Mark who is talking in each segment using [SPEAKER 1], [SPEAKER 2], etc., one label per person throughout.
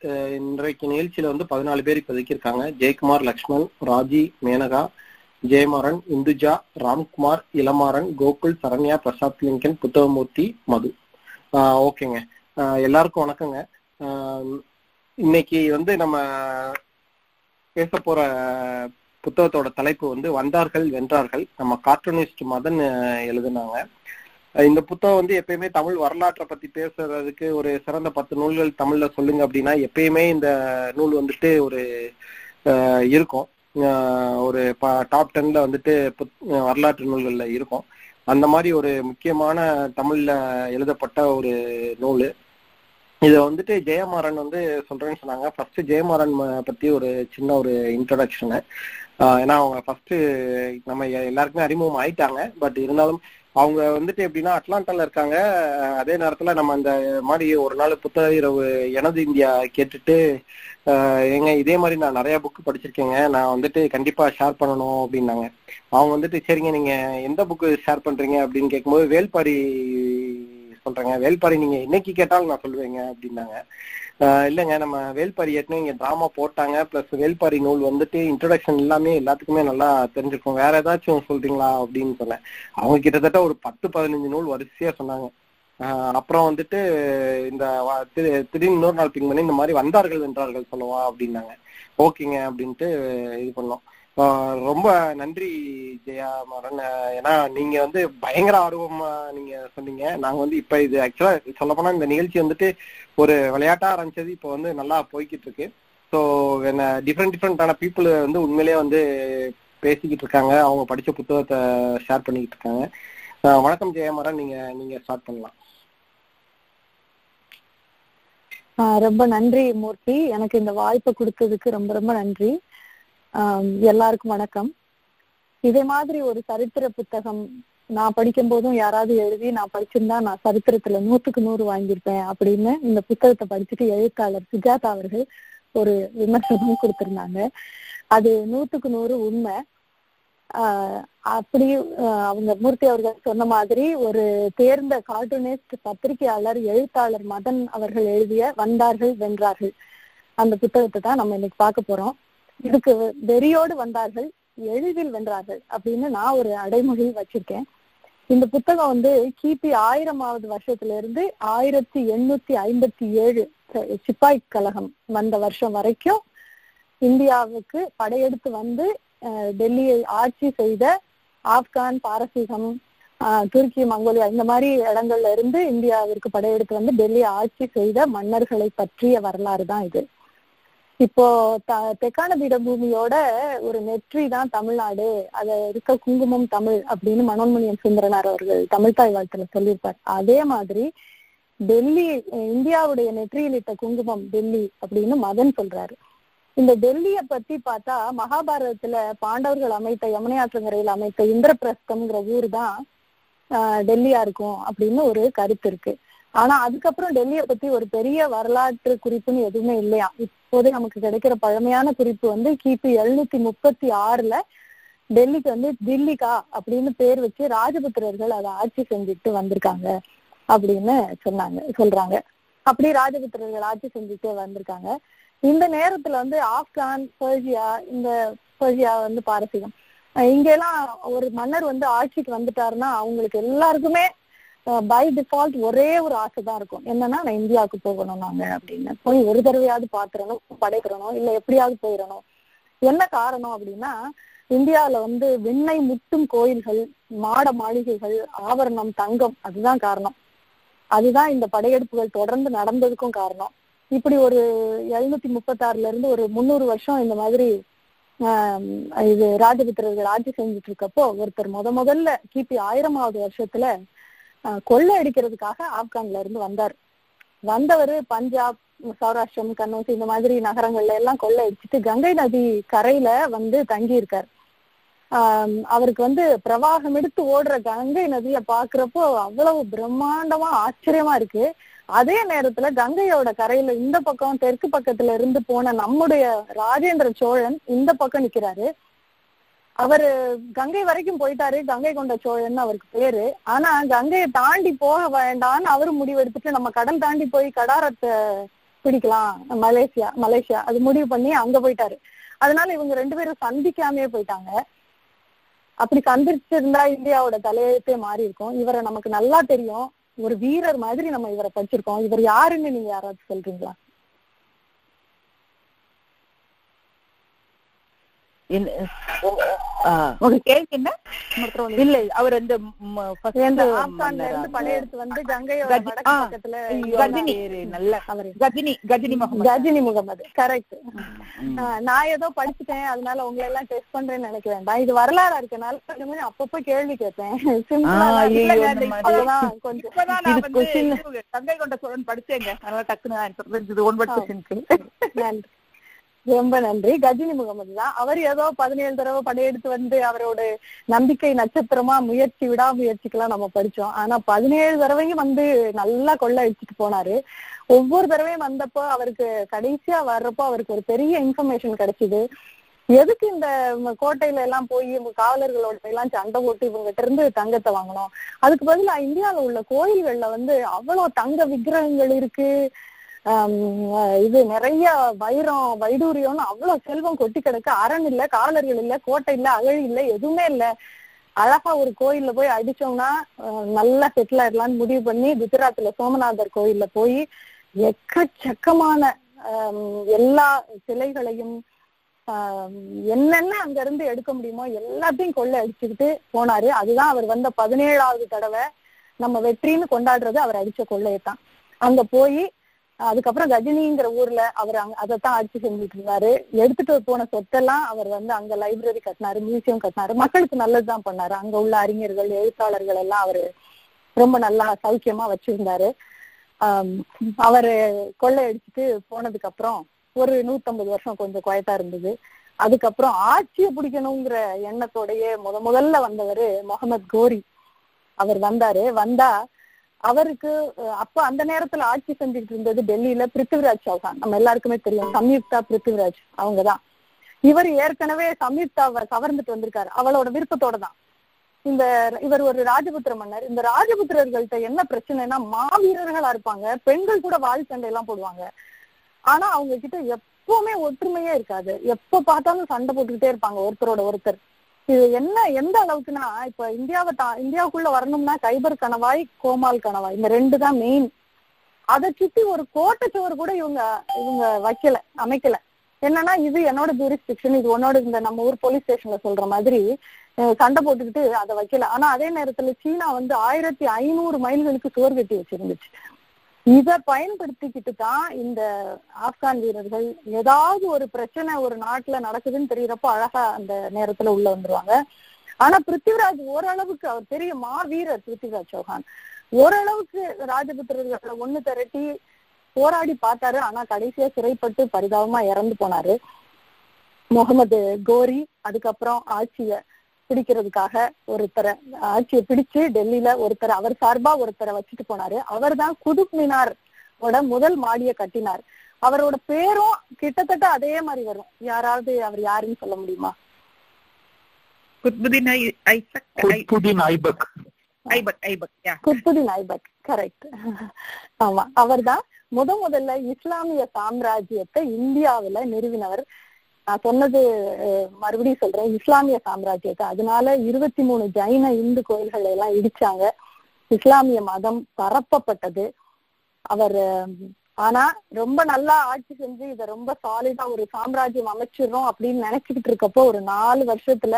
[SPEAKER 1] இன்றைக்கு நிகழ்ச்சியில வந்து பதினாலு பேர் இப்போதைக்கு இருக்காங்க. ஜெயக்குமார் லக்ஷ்மண் ராஜி மேனகா ஜெயமாறன் இந்துஜா ராம்குமார் இளமாறன் கோகுல் சரண்யா பிரசாத் லிங்கன் புத்தகமூர்த்தி மது. ஆஹ் ஓகேங்க. ஆஹ் எல்லாருக்கும் வணக்கங்க. ஆஹ் இன்னைக்கு வந்து நம்ம பேச போற புத்தகத்தோட தலைப்பு வந்து வந்தார்கள் வென்றார்கள். நம்ம கார்ட்டூனிஸ்ட் மதன் எழுதுனாங்க. இந்த புத்தகம் வந்து எப்பயுமே தமிழ் வரலாற்றை பத்தி பேசுறதுக்கு ஒரு சிறந்த பத்து நூல்கள் தமிழ்ல சொல்லுங்க அப்படின்னா எப்பயுமே இந்த நூல் வந்துட்டு ஒரு இருக்கும். ஒரு டாப் டென்ல வந்துட்டு புத்- வரலாற்று நூல்கள்ல இருக்கும். அந்த மாதிரி ஒரு முக்கியமான தமிழ்ல எழுதப்பட்ட ஒரு நூல். இதை வந்துட்டு ஜெயமாறன் வந்து சொல்றேன்னு சொன்னாங்க. ஃபர்ஸ்ட் ஜெயமாறன் பத்தி ஒரு சின்ன ஒரு இன்ட்ரடக்ஷனு ஏன்னா அவங்க ஃபர்ஸ்ட் நம்ம எல்லாருக்குமே அறிமுகம் ஆயிட்டாங்க பட் இருந்தாலும் அவங்க வந்துட்டு எப்படின்னா அட்லாண்டால இருக்காங்க. அதே நேரத்துல நம்ம அந்த மாதிரி ஒரு நாள் புத்தக இரவு எனது இந்தியா கேட்டுட்டு ஏங்க இதே மாதிரி நான் நிறைய புக் படிச்சிருக்கேங்க. நான் வந்துட்டு கண்டிப்பா ஷேர் பண்ணணும் அப்படின்னாங்க. அவங்க வந்துட்டு சரிங்க நீங்க எந்த புக்கு ஷேர் பண்றீங்க அப்படின்னு கேட்கும்போது வேல்பாரி சொல்றேங்க. வேல்பாரி நீங்க இன்னைக்கு கேட்டாலும் நான் சொல்லுவேங்க அப்படின்னாங்க. இல்லைங்க நம்ம வேல்பாரி ஏற்கனவே இங்கே ட்ராமா போட்டாங்க. ப்ளஸ் வேல்பாரி நூல் வந்துட்டு இன்ட்ரடக்ஷன் எல்லாமே எல்லாத்துக்குமே நல்லா தெரிஞ்சிருக்கும். வேற ஏதாச்சும் சொல்றீங்களா அப்படின்னு சொன்னேன். அவங்க கிட்டத்தட்ட ஒரு பத்து பதினஞ்சு நூல் வரிசையா சொன்னாங்க. அப்புறம் வந்துட்டு இந்த திடீர்னு இன்னொரு நாள் பிங் பண்ணி இந்த மாதிரி வந்தார்கள் வென்றார்கள் சொல்லவா அப்படின்னாங்க. ஓகேங்க அப்படின்ட்டு இது பண்ணோம். ரொம்ப நன்றி ஜெயா மரன் ஏன்னா நீங்க வந்து பயங்கர ஆர்வமா நீங்க சொன்னீங்க. நாங்க வந்து இப்ப இது ஆக்சுவலா சொல்ல போனா இந்த நிகழ்ச்சி வந்துட்டு ஒரு விளையாட்டா ஆரம்பிச்சது இப்போ வந்து நல்லா போய்கிட்டு இருக்கு ஸோ டிஃப்ரெண்ட் டிஃப்ரெண்டான பீப்புள் வந்து உண்மையிலேயே வந்து பேசிக்கிட்டு இருக்காங்க. அவங்க படிச்ச புத்தகத்தை ஷேர் பண்ணிக்கிட்டு இருக்காங்க. வணக்கம் ஜெயமரன் நீங்க நீங்க ஸ்டார்ட் பண்ணலாம்.
[SPEAKER 2] ரொம்ப நன்றி மூர்த்தி. எனக்கு இந்த வாய்ப்பை கொடுத்ததுக்கு ரொம்ப ரொம்ப நன்றி. எல்லாருக்கும் வணக்கம். இதே மாதிரி ஒரு சரித்திர புத்தகம் நான் படிக்கும் போதும் யாராவது எழுதி நான் படிச்சிருந்தா நான் சரித்திரத்துல நூத்துக்கு நூறு வாங்கியிருப்பேன் அப்படின்னு இந்த புத்தகத்தை படிச்சுட்டு எழுத்தாளர் சுஜாதா அவர்கள் ஒரு விமர்சனம் கொடுத்திருந்தாங்க. அது நூத்துக்கு நூறு உண்மை. அப்படி அவங்க மூர்த்தி அவர்கள் சொன்ன மாதிரி ஒரு தேர்ந்த கார்ட்டூனிஸ்ட் பத்திரிகையாளர் எழுத்தாளர் மதன் அவர்கள் எழுதிய வந்தார்கள் வென்றார்கள். அந்த புத்தகத்தை தான் நம்ம இன்னைக்கு பார்க்க போறோம். இதுக்கு வெறியோடு வந்தார்கள் எளிதில் வென்றார்கள் அப்படின்னு நான் ஒரு அடைமொழி வச்சிருக்கேன். இந்த புத்தகம் வந்து கிபி ஆயிரமாவது வருஷத்துல இருந்து ஆயிரத்தி எண்ணூத்தி ஐம்பத்தி ஏழு சிப்பாய் கழகம் வந்த வருஷம் வரைக்கும் இந்தியாவுக்கு படையெடுத்து வந்து டெல்லியை ஆட்சி செய்த ஆப்கான் பாரசீகம் துருக்கி மங்கோலியா இந்த மாதிரி இடங்கள்ல இருந்து இந்தியாவிற்கு படையெடுத்து வந்து டெல்லியை ஆட்சி செய்த மன்னர்களை பற்றிய வரலாறு தான் இது. இப்போ த தெக்கான பீடபூமியோட ஒரு நெற்றி தான் தமிழ்நாடு. அத இருக்க குங்குமம் தமிழ் அப்படின்னு மனோன்மணியம் சுந்தரனார் அவர்கள் தமிழ் தாய் வாழ்த்துல சொல்லியிருப்பார். அதே மாதிரி டெல்லி இந்தியாவுடைய இந்தியாவுடைய நெற்றியிலிட்ட குங்குமம் டெல்லி அப்படின்னு மதன் சொல்றாரு. இந்த டெல்லிய பத்தி பார்த்தா மகாபாரதத்துல பாண்டவர்கள் அமைத்த யமுனை ஆற்றங்கரையில் அமைத்த இந்திரபிரஸ்தம்ங்கிற ஊர் தான் டெல்லியா இருக்கும் அப்படின்னு ஒரு கருத்து இருக்கு. ஆனா அதுக்கப்புறம் டெல்லிய பத்தி ஒரு பெரிய வரலாற்று குறிப்புன்னு எதுவுமே இல்லையா? இப்போதே நமக்கு கிடைக்கிற பழமையான குறிப்பு வந்து கிபி எழுநூத்தி முப்பத்தி ஆறுல டெல்லிக்கு வந்து தில்லிகா அப்படின்னு பேர் வச்சு ராஜபுத்திரர்கள் அதை ஆட்சி செஞ்சுட்டு வந்திருக்காங்க அப்படின்னு சொன்னாங்க சொல்றாங்க. அப்படி ராஜபுத்திரர்கள் ஆட்சி செஞ்சுட்டு வந்திருக்காங்க. இந்த நேரத்துல வந்து ஆப்கான் பர்ஜியா இந்த பர்ஜியா வந்து பாரசீகம். இங்கெல்லாம் இங்க எல்லாம் ஒரு மன்னர் வந்து ஆட்சிக்கு வந்துட்டாருன்னா அவங்களுக்கு எல்லாருக்குமே பை டிஃபால்ட் ஒரே ஒரு ஆசை தான் இருக்கும். என்னன்னா நான் இந்தியாவுக்கு போகணும் நாங்க அப்படின்னு. போய் ஒரு தடவையாவது பாத்துறணும் படைக்கிறணும் இல்ல எப்படியாவது போயிடணும். என்ன காரணம் அப்படின்னா இந்தியாவில வந்து வெண்ணை முட்டும் கோயில்கள் மாட மாளிகைகள் ஆபரணம் தங்கம் அதுதான் காரணம். அதுதான் இந்த படையெடுப்புகள் தொடர்ந்து நடந்ததுக்கும் காரணம். இப்படி ஒரு எழுநூத்தி முப்பத்தாறுல இருந்து ஒரு முந்நூறு வருஷம் இந்த மாதிரி இது ராஜபுத்திரர்கள் ஆட்சி செஞ்சுட்டு இருக்கப்போ ஒருத்தர் முத முதல்ல கிபி ஆயிரமாவது வருஷத்துல கொள்ளை அடிக்கிறதுக்காக ஆப்கான்ல இருந்து வந்தார். வந்தவர் பஞ்சாப் சௌராஷ்டிரம் கன்னூசி இந்த மாதிரி நகரங்கள்ல எல்லாம் கொள்ளை அடிச்சுட்டு கங்கை நதி கரையில வந்து தங்கி இருக்கார் ஆஹ் அவருக்கு வந்து பிரவாகம் எடுத்து ஓடுற கங்கை நதியை பாக்குறப்போ அவ்வளவு பிரம்மாண்டமா ஆச்சரியமா இருக்கு. அதே நேரத்துல கங்கையோட கரையில இந்த பக்கம் தெற்கு பக்கத்துல இருந்து போன நம்முடைய ராஜேந்திர சோழன் இந்த பக்கம் நிக்கிறாரு. அவரு கங்கை வரைக்கும் போயிட்டாரு. கங்கை கொண்ட சோழன் அவருக்கு பேரு? ஆனா கங்கையை தாண்டி போக வேண்டாம்னு அவரு முடிவெடுத்துட்டு நம்ம கடல் தாண்டி போய் கடாரத்தை பிடிக்கலாம். Malaysia Malaysia. அது முடிவு பண்ணி அங்க போயிட்டாரு. அதனால இவங்க ரெண்டு பேரும் சந்திக்காமே போயிட்டாங்க. அப்படி சந்திச்சிருந்தா இந்தியாவோட தலையெழுத்தே மாறி இருக்கும். இவரை நமக்கு நல்லா தெரியும். ஒரு வீரர் மாதிரி நம்ம இவரை படிச்சிருக்கோம். இவர் யாருன்னு நீங்க யாராவது சொல்றீங்களா?
[SPEAKER 3] கேள்வி என்ன?
[SPEAKER 4] இல்ல அவர் அந்த
[SPEAKER 2] படையெடுத்து வந்து கங்கையோட பக்கத்துல
[SPEAKER 3] கஜினி.
[SPEAKER 4] நல்ல
[SPEAKER 3] கஜினி கஜினி முகமது.
[SPEAKER 2] கஜினி முகமது. கரெக்ட். நான் ஏதோ படிச்சுட்டேன் அதனால உங்களை எல்லாம் டெஸ்ட் பண்றேன்னு நினைக்க வேண்டாம் இது வரலாறா இருக்கனால கொஞ்சம் அப்பப்போ கேள்வி கேட்பேன். சிம்பிளா கொஞ்சம்.
[SPEAKER 3] கங்கை கொண்ட சோழன் படிச்சேங்க. அதனால டக்குன்னு ஆன்சர் தெரிஞ்சது. ஒன் வேர்ட்
[SPEAKER 2] ஆ.
[SPEAKER 3] கொஸ்டினுக்கு
[SPEAKER 2] நன்றி. ரொம்ப நன்றி. கஜினி முகமது தான். அவர் ஏதோ பதினேழு தடவை படையெடுத்து வந்து அவரோட நம்பிக்கை நட்சத்திரமா முயற்சி விடாமுயற்சிக்கெல்லாம் நம்ம படிச்சோம். ஆனா பதினேழு தடவையும் வந்து நல்லா கொள்ள அடிச்சுட்டு போனாரு. ஒவ்வொரு தடவையும் வந்தப்போ அவருக்கு கடைசியா வர்றப்போ அவருக்கு ஒரு பெரிய இன்ஃபர்மேஷன் கிடைச்சிது. எதுக்கு இந்த கோட்டையில எல்லாம் போய் இவங்க காவலர்களோட எல்லாம் சண்டை போட்டு இவங்ககிட்ட இருந்து தங்கத்தை வாங்கணும் அதுக்கு பதிலா இந்தியால உள்ள கோயில்கள்ல வந்து அவ்வளவு தங்க விக்கிரகங்கள் இருக்கு. இது நிறைய வைரம் வைடூரியம்னு அவ்வளவு செல்வம் கொட்டி கிடக்கு. அரண் இல்ல காவலர்கள் இல்ல கோட்டை இல்ல அகழி இல்ல எதுவுமே இல்ல. அழகா ஒரு கோயில்ல போய் அடிச்சோம்னா நல்லா செட்டில் ஆயிடலாம்னு முடிவு பண்ணி குஜராத்ல சோமநாதர் கோயில்ல போய் எக்கச்சக்கமான எல்லா சிலைகளையும் என்னென்ன அங்க இருந்து எடுக்க முடியுமோ எல்லாத்தையும் கொள்ளை அடிச்சுக்கிட்டு போனாரு. அதுதான் அவர் வந்த பதினேழாவது தடவை நம்ம வெற்றின்னு கொண்டாடுறது. அவர் அடிச்ச கொள்ளையத்தான். அங்க போய் அதுக்கப்புறம் கஜினிங்கிற ஊர்ல அவர் அங்க அதைத்தான் ஆட்சி செஞ்சுட்டு இருந்தாரு. எடுத்துட்டு போன சொத்தெல்லாம் அவர் வந்து அங்க லைப்ரரி கட்டினாரு மியூசியம் கட்டினாரு. மக்களுக்கு நல்லதுதான் பண்ணாரு. அங்க உள்ள அறிஞர்கள் எழுத்தாளர்கள் எல்லாம் அவரு ரொம்ப நல்லா சௌக்கியமா வச்சிருந்தாரு. ஆம், அவரு கொள்ளையடிச்சிட்டு போனதுக்கு அப்புறம் ஒரு நூத்தம்பது வருஷம் கொஞ்சம் குயத்தா இருந்தது. அதுக்கப்புறம் ஆட்சியை பிடிக்கணுங்கிற எண்ணத்தோடயே முத முதல்ல வந்தவர் முகமது கோரி. அவர் வந்தாரு. வந்தா அவருக்கு அப்ப அந்த நேரத்துல ஆட்சி செஞ்சுட்டு இருந்தது டெல்லியில பிருத்திவிராஜ் சௌஹான். நம்ம எல்லாருக்குமே தெரியும் சம்யுக்தா பிருத்திவிராஜ் அவங்கதான். இவர் ஏற்கனவே சம்யுக்தாவை கவர்ந்துட்டு வந்திருக்காரு. அவளோட விருப்பத்தோட தான் இந்த இவர் ஒரு ராஜபுத்திர மன்னர். இந்த ராஜபுத்திரர்கள்ட்ட என்ன பிரச்சனைனா மாவீரர்களா இருப்பாங்க பெண்கள் கூட வாழ் சண்டை எல்லாம் போடுவாங்க. ஆனா அவங்க கிட்ட எப்பவுமே ஒற்றுமையே இருக்காது. எப்ப பார்த்தாலும் சண்டை போட்டுக்கிட்டே இருப்பாங்க ஒருத்தரோட ஒருத்தர். இது என்ன எந்த அளவுக்குன்னா இப்ப இந்தியாவை தா இந்தியாவுக்குள்ள வரணும்னா கைபர் கணவாய் கோமால் கணவாய் இந்த ரெண்டு தான் மெயின் அதை சுத்தி ஒரு கோட்டைச்சுவர் கூட இவங்க இவங்க வைக்கல அமைக்கல. என்னன்னா இது என்னோட ஜூரிஸ்டிக்ஷன் இது உன்னோட இந்த நம்ம ஊர் போலீஸ் ஸ்டேஷன்ல சொல்ற மாதிரி சண்டை போட்டுக்கிட்டு அதை வைக்கல. ஆனா அதே நேரத்துல சீனா வந்து ஆயிரத்தி ஐநூறு மைல்களுக்கு சுவர் கட்டி வச்சிருந்துச்சு. இத பயன்படுத்திக்கிட்டு தான் இந்த ஆப்கான் வீரர்கள் ஏதாவது ஒரு பிரச்சனை ஒரு நாட்டுல நடக்குதுன்னு தெரியறப்போ அழகா அந்த நேரத்துல உள்ள வந்துருவாங்க. ஆனா பிருத்திவிராஜ் ஓரளவுக்கு அவர் பெரிய மாவீரர் பிருத்திவிராஜ் சௌஹான் ஓரளவுக்கு ராஜபுத்திரர்களை ஒண்ணு திரட்டி போராடி பார்த்தாரு. ஆனா கடைசியா சிறைப்பட்டு பரிதாபமா இறந்து போனாரு. முகமது கோரி அதுக்கப்புறம் ஆட்சிய பிடிக்கிறதுக்காக ஒருத்தரை ஆட்சியை பிடிச்சு டெல்லியில ஒருத்தரை அவர் சார்பா ஒருத்தரை வச்சுட்டு போனாரு. அவர்தான் குதுப் மினார் முதல் மாடிய கட்டினார். அவரோட பேரும் கிட்டத்தட்ட அதே மாதிரி வரும். யாராவது அவர் யாருன்னு சொல்ல முடியுமா?
[SPEAKER 3] குத்புதீன் ஐ- ஐசக் ஐ-
[SPEAKER 5] குத்புதீன் ஐபக்.
[SPEAKER 3] ஐபக் ஐபக் யா.
[SPEAKER 2] குத்புதீன் ஐபக் கரெக்ட் ஆமா அவர்தான் முத முதல்ல இஸ்லாமிய சாம்ராஜ்யத்தை இந்தியாவுல நிறுவினவர். நான் சொன்னது மறுபடியும் சொல்றேன். இஸ்லாமிய சாம்ராஜ்யத்தை அதனால இருபத்தி மூணு ஜைன இந்து கோயில்களை எல்லாம் இடிச்சாங்க. இஸ்லாமிய மதம் பரப்பப்பட்டது. அவர் ஆனா ரொம்ப நல்லா ஆட்சி செஞ்சு இதை ரொம்ப சாலிடா ஒரு சாம்ராஜ்யம் அமைச்சிடறோம் அப்படின்னு நினைச்சுக்கிட்டு இருக்கப்போ ஒரு நாலு வருஷத்துல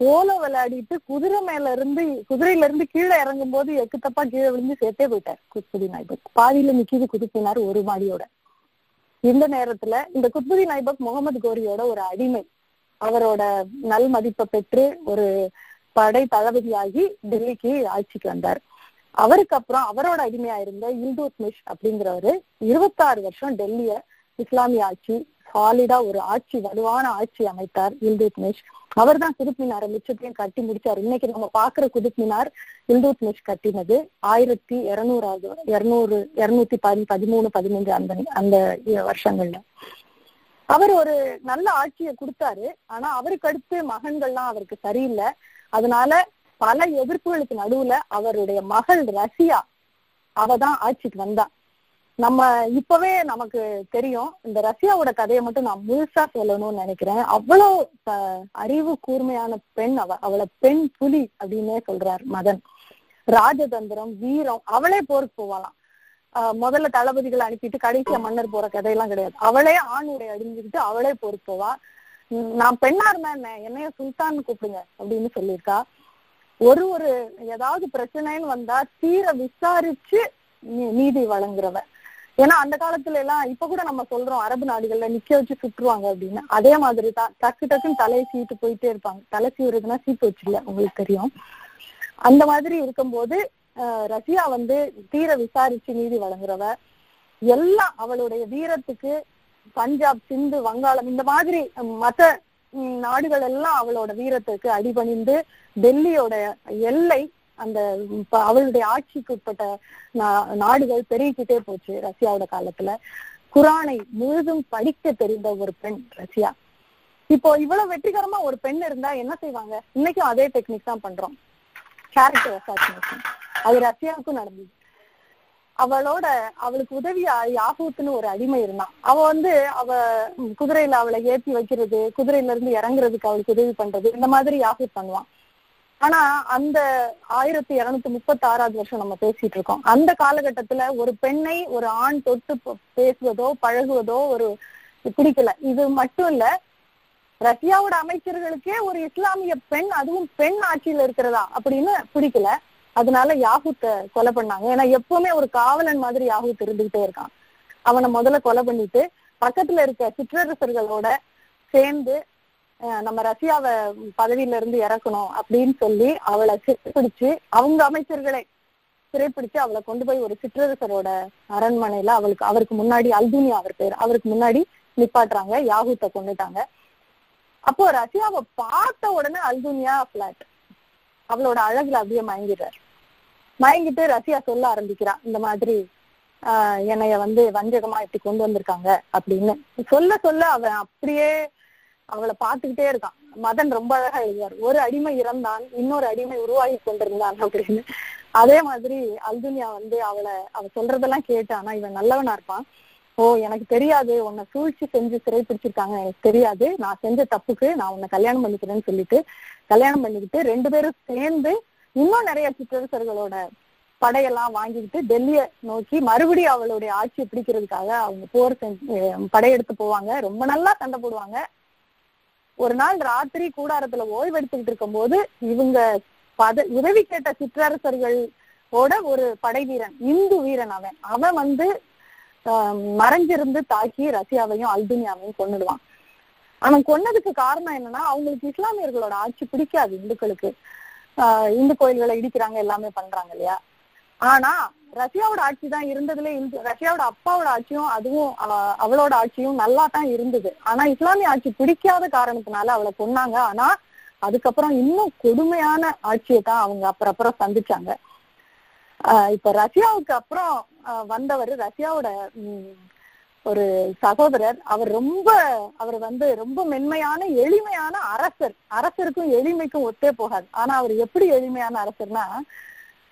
[SPEAKER 2] போல விளையாடிட்டு குதிரை மேல இருந்து குதிரையில இருந்து கீழே இறங்கும் போது எக்கு தப்பா கீழே விழுந்து சேர்த்தே போயிட்டார். குத்புதீன் ஐபக் பாதியில நிக்கிது குதிப்பினார் ஒரு மாடியோட. இந்த நேரத்துல இந்த குத்புதீன் ஐபக் முகமது கோரியோட ஒரு அடிமை. அவரோட நல் மதிப்பை பெற்று ஒரு படை தளபதியாகி டெல்லிக்கு ஆட்சிக்கு வந்தார். அவருக்கு அப்புறம் அவரோட அடிமையா இருந்த இல்துத்மிஷ் அப்படிங்கிறவரு இருபத்தாறு வருஷம் டெல்லிய இஸ்லாமிய ஆட்சி சாலிடா ஒரு ஆட்சி வலுவான ஆட்சி அமைத்தார் இல்துத்மிஷ் அவர் தான் குதுப் மினார் மிச்சத்தையும் கட்டி முடிச்சார். இன்னைக்கு நம்ம பாக்குற குதுப் மினார் இல்துத்மிஷ் கட்டினது ஆயிரத்தி இருநூறாவது இருநூறு இருநூத்தி பதி பதிமூணு பதினஞ்சு அந்த அந்த வருஷங்கள்ல. அவர் ஒரு நல்ல ஆட்சியை கொடுத்தாரு. ஆனா அவருக்கு அடுத்து மகன்கள்லாம் அவருக்கு சரியில்லை. அதனால பல எதிர்ப்புகளுக்கு நடுவுல அவருடைய மகள் ரஷ்யா அவ தான் ஆட்சிக்கு வந்தா. நம்ம இப்பவே நமக்கு தெரியும் இந்த ரஷ்யாவோட கதையை மட்டும் நான் முழுசா சொல்லணும்னு நினைக்கிறேன். அவ்வளவு அஹ், அறிவு கூர்மையான பெண் அவ அவளை பெண் புலி அப்படின்னே சொல்றார் மதன். ராஜதந்திரம் வீரம் அவளே போருக்கு போவாளாம். ஆஹ் முதல்ல தளபதிகளை அனுப்பிட்டு கடைசியா மன்னர் போற கதையெல்லாம் கிடையாது. அவளே ஆண் உடை அவளே போருக்கு போவா. உம் நான் பெண்ணா இருந்தா என்ன? என்னைய சுல்தான் கூப்பிடுங்க அப்படின்னு சொல்லியிருக்கா. ஒரு ஒரு ஏதாவது பிரச்சனைன்னு வந்தா தீர விசாரிச்சு நீதி வழங்குறவ. ஏன்னா அந்த காலத்துல எல்லாம் இப்ப கூட நம்ம சொல்றோம் அரபு நாடுகள்ல நிக்க வச்சு சுற்றுவாங்க அப்படின்னு. அதே மாதிரி தான் டக்கு டக்குன்னு தலையை சீட்டு போயிட்டே இருப்பாங்க. தலை சீவுறதுன்னா சீட்டு வச்சுல உங்களுக்கு தெரியும். அந்த மாதிரி இருக்கும்போது ரஷ்யா வந்து தீர விசாரிச்சு நீதி வழங்குறவ எல்லாம் அவளுடைய வீரத்துக்கு பஞ்சாப் சிந்து வங்காளம் இந்த மாதிரி மற்ற நாடுகள் எல்லாம் அவளோட வீரத்துக்கு அடிபணிந்து டெல்லியோட எல்லை அந்த அவளுடைய ஆட்சிக்கு உட்பட்ட நா- நாடுகள் பெருகிக்கிட்டே போச்சு ரஷ்யாவோட காலத்துல. குரானை முழுதும் படிக்க தெரிந்த ஒரு பெண் ரஷ்யா. இப்போ இவ்வளவு வெற்றிகரமா ஒரு பெண் இருந்தா என்ன செய்வாங்க? இன்னைக்கும் அதே டெக்னிக் தான் பண்றோம். கேரக்டர் அசாசினேஷன் அது ரஷ்யாவுக்கும் நடந்தது. அவளோட அவளுக்கு உதவியா யாகூத்துன்னு ஒரு அடிமை இருந்தான். அவ வந்து அவ குதிரையில அவளை ஏத்தி வைக்கிறது குதிரையில இருந்து இறங்குறதுக்கு அவளுக்கு உதவி பண்றது இந்த மாதிரி யாகூத் பண்ணுவான். ஆனா அந்த ஆயிரத்தி இருநூத்தி முப்பத்தி ஆறாவது வருஷம் நம்ம பேசிட்டு இருக்கோம் அந்த காலகட்டத்துல ஒரு பெண்ணை ஒரு ஆண் தொட்டு பேசுவதோ பழகுவதோ ஒரு பிடிக்கல. இது மட்டும் இல்ல ரஷ்யாவோட அமைச்சர்களுக்கே ஒரு இஸ்லாமிய பெண் அதுவும் பெண் ஆட்சியில இருக்கிறதா அப்படின்னு பிடிக்கல. அதனால யாகூத்த கொலை பண்ணாங்க. ஏன்னா எப்பவுமே ஒரு காவலன் மாதிரி யாகூத் இருந்துகிட்டே இருக்கான். அவனை முதல்ல கொலை பண்ணிட்டு பக்கத்துல இருக்க சிற்றரசர்களோட சேர்ந்து நம்ம ரஷ்யாவை பதவியில இருந்து இறக்கணும் அப்படின்னு சொல்லி அவளை சிறைப்பிடிச்சு அவங்க அமைச்சர்களை சிறைப்பிடிச்சு அவளை கொண்டு போய் ஒரு சிற்றரசரோட அரண்மனையில அவளுக்கு அவருக்கு முன்னாடி அல்துனியா அவர் பேர் அவருக்கு முன்னாடி நிப்பாட்டுறாங்க யாகூத்தை கொண்டுட்டாங்க. அப்போ ரஷ்யாவை பார்த்த உடனே அல்துனியா பிளாட் அவளோட அழகுல அப்படியே மயங்கிடுறார். மயங்கிட்டு ரஷ்யா சொல்ல ஆரம்பிக்கிறா இந்த மாதிரி ஆஹ் என்னைய வந்து வஞ்சகமா இப்படி கொண்டு வந்திருக்காங்க அப்படின்னு. சொல்ல சொல்ல அவன் அப்படியே அவளை பார்த்துக்கிட்டே இருக்கான். மதன் ரொம்ப அழகா எழுதுவார். ஒரு அடிமை இறந்தான் இன்னொரு அடிமை உருவாகி கொண்டிருந்தான் அப்படின்னு. அதே மாதிரி அல்துனியா வந்து அவளை அவ சொல்றதெல்லாம் கேட்டு ஆனா இவன் நல்லவனா இருப்பான். ஓ எனக்கு தெரியாது உன்னை சூழ்ச்சி செஞ்சு சிறை பிடிச்சிருக்காங்க எனக்கு தெரியாது. நான் செஞ்ச தப்புக்கு நான் உன்னை கல்யாணம் பண்ணிக்கிறேன்னு சொல்லிட்டு கல்யாணம் பண்ணிக்கிட்டு ரெண்டு பேரும் சேர்ந்து இன்னும் நிறைய சிற்றரசர்களோட படையெல்லாம் வாங்கிக்கிட்டு டெல்லியை நோக்கி மறுபடியும் அவளுடைய ஆட்சியை பிடிக்கிறதுக்காக அவங்க போர் செஞ்சு படையெடுத்து போவாங்க. ரொம்ப நல்லா சண்டை போடுவாங்க. ஒரு நாள் ராத்திரி கூடாரத்துல ஓய்வெடுத்துக்கிட்டு இருக்கும்போது இவங்க பத உதவி கேட்ட சிற்றரசர்களோட ஒரு படை வீரன் இந்து வீரன் அவன். அவன் வந்து ஆஹ் மறைஞ்சிருந்து தாக்கி ரஷ்யாவையும் அல்பினியாவையும் கொன்னுடுவான். அவன் கொன்னதுக்கு காரணம் என்னன்னா அவங்களுக்கு இஸ்லாமியர்களோட ஆட்சி பிடிக்காது இந்துக்களுக்கு. ஆஹ் இந்து கோயில்களை இடிக்கிறாங்க எல்லாமே பண்றாங்க இல்லையா? ஆனா ரஷ்யாவோட ஆட்சி தான் இருந்ததுல ரஷ்யாவோட அப்பாவோட ஆட்சியும் அதுவும் அவளோட ஆட்சியும் நல்லா தான் இருந்தது. ஆனா இஸ்லாமிய ஆட்சி பிடிக்காத காரணத்தினால அவளை கொன்னாங்க. ஆனா அதுக்கப்புறம் இன்னும் கொடுமையான ஆட்சியை தான் அவங்க அப்புறம் அப்புறம் சந்திச்சாங்க. ஆஹ் இப்ப ரஷ்யாவுக்கு அப்புறம் வந்தவர் ரஷ்யாவோட உம், ஒரு சகோதரர். அவர் ரொம்ப அவர் வந்து ரொம்ப மென்மையான எளிமையான அரசர். அரசருக்கும் எளிமைக்கும் ஒத்தே போகாது. ஆனா அவர் எப்படி எளிமையான அரசர்னா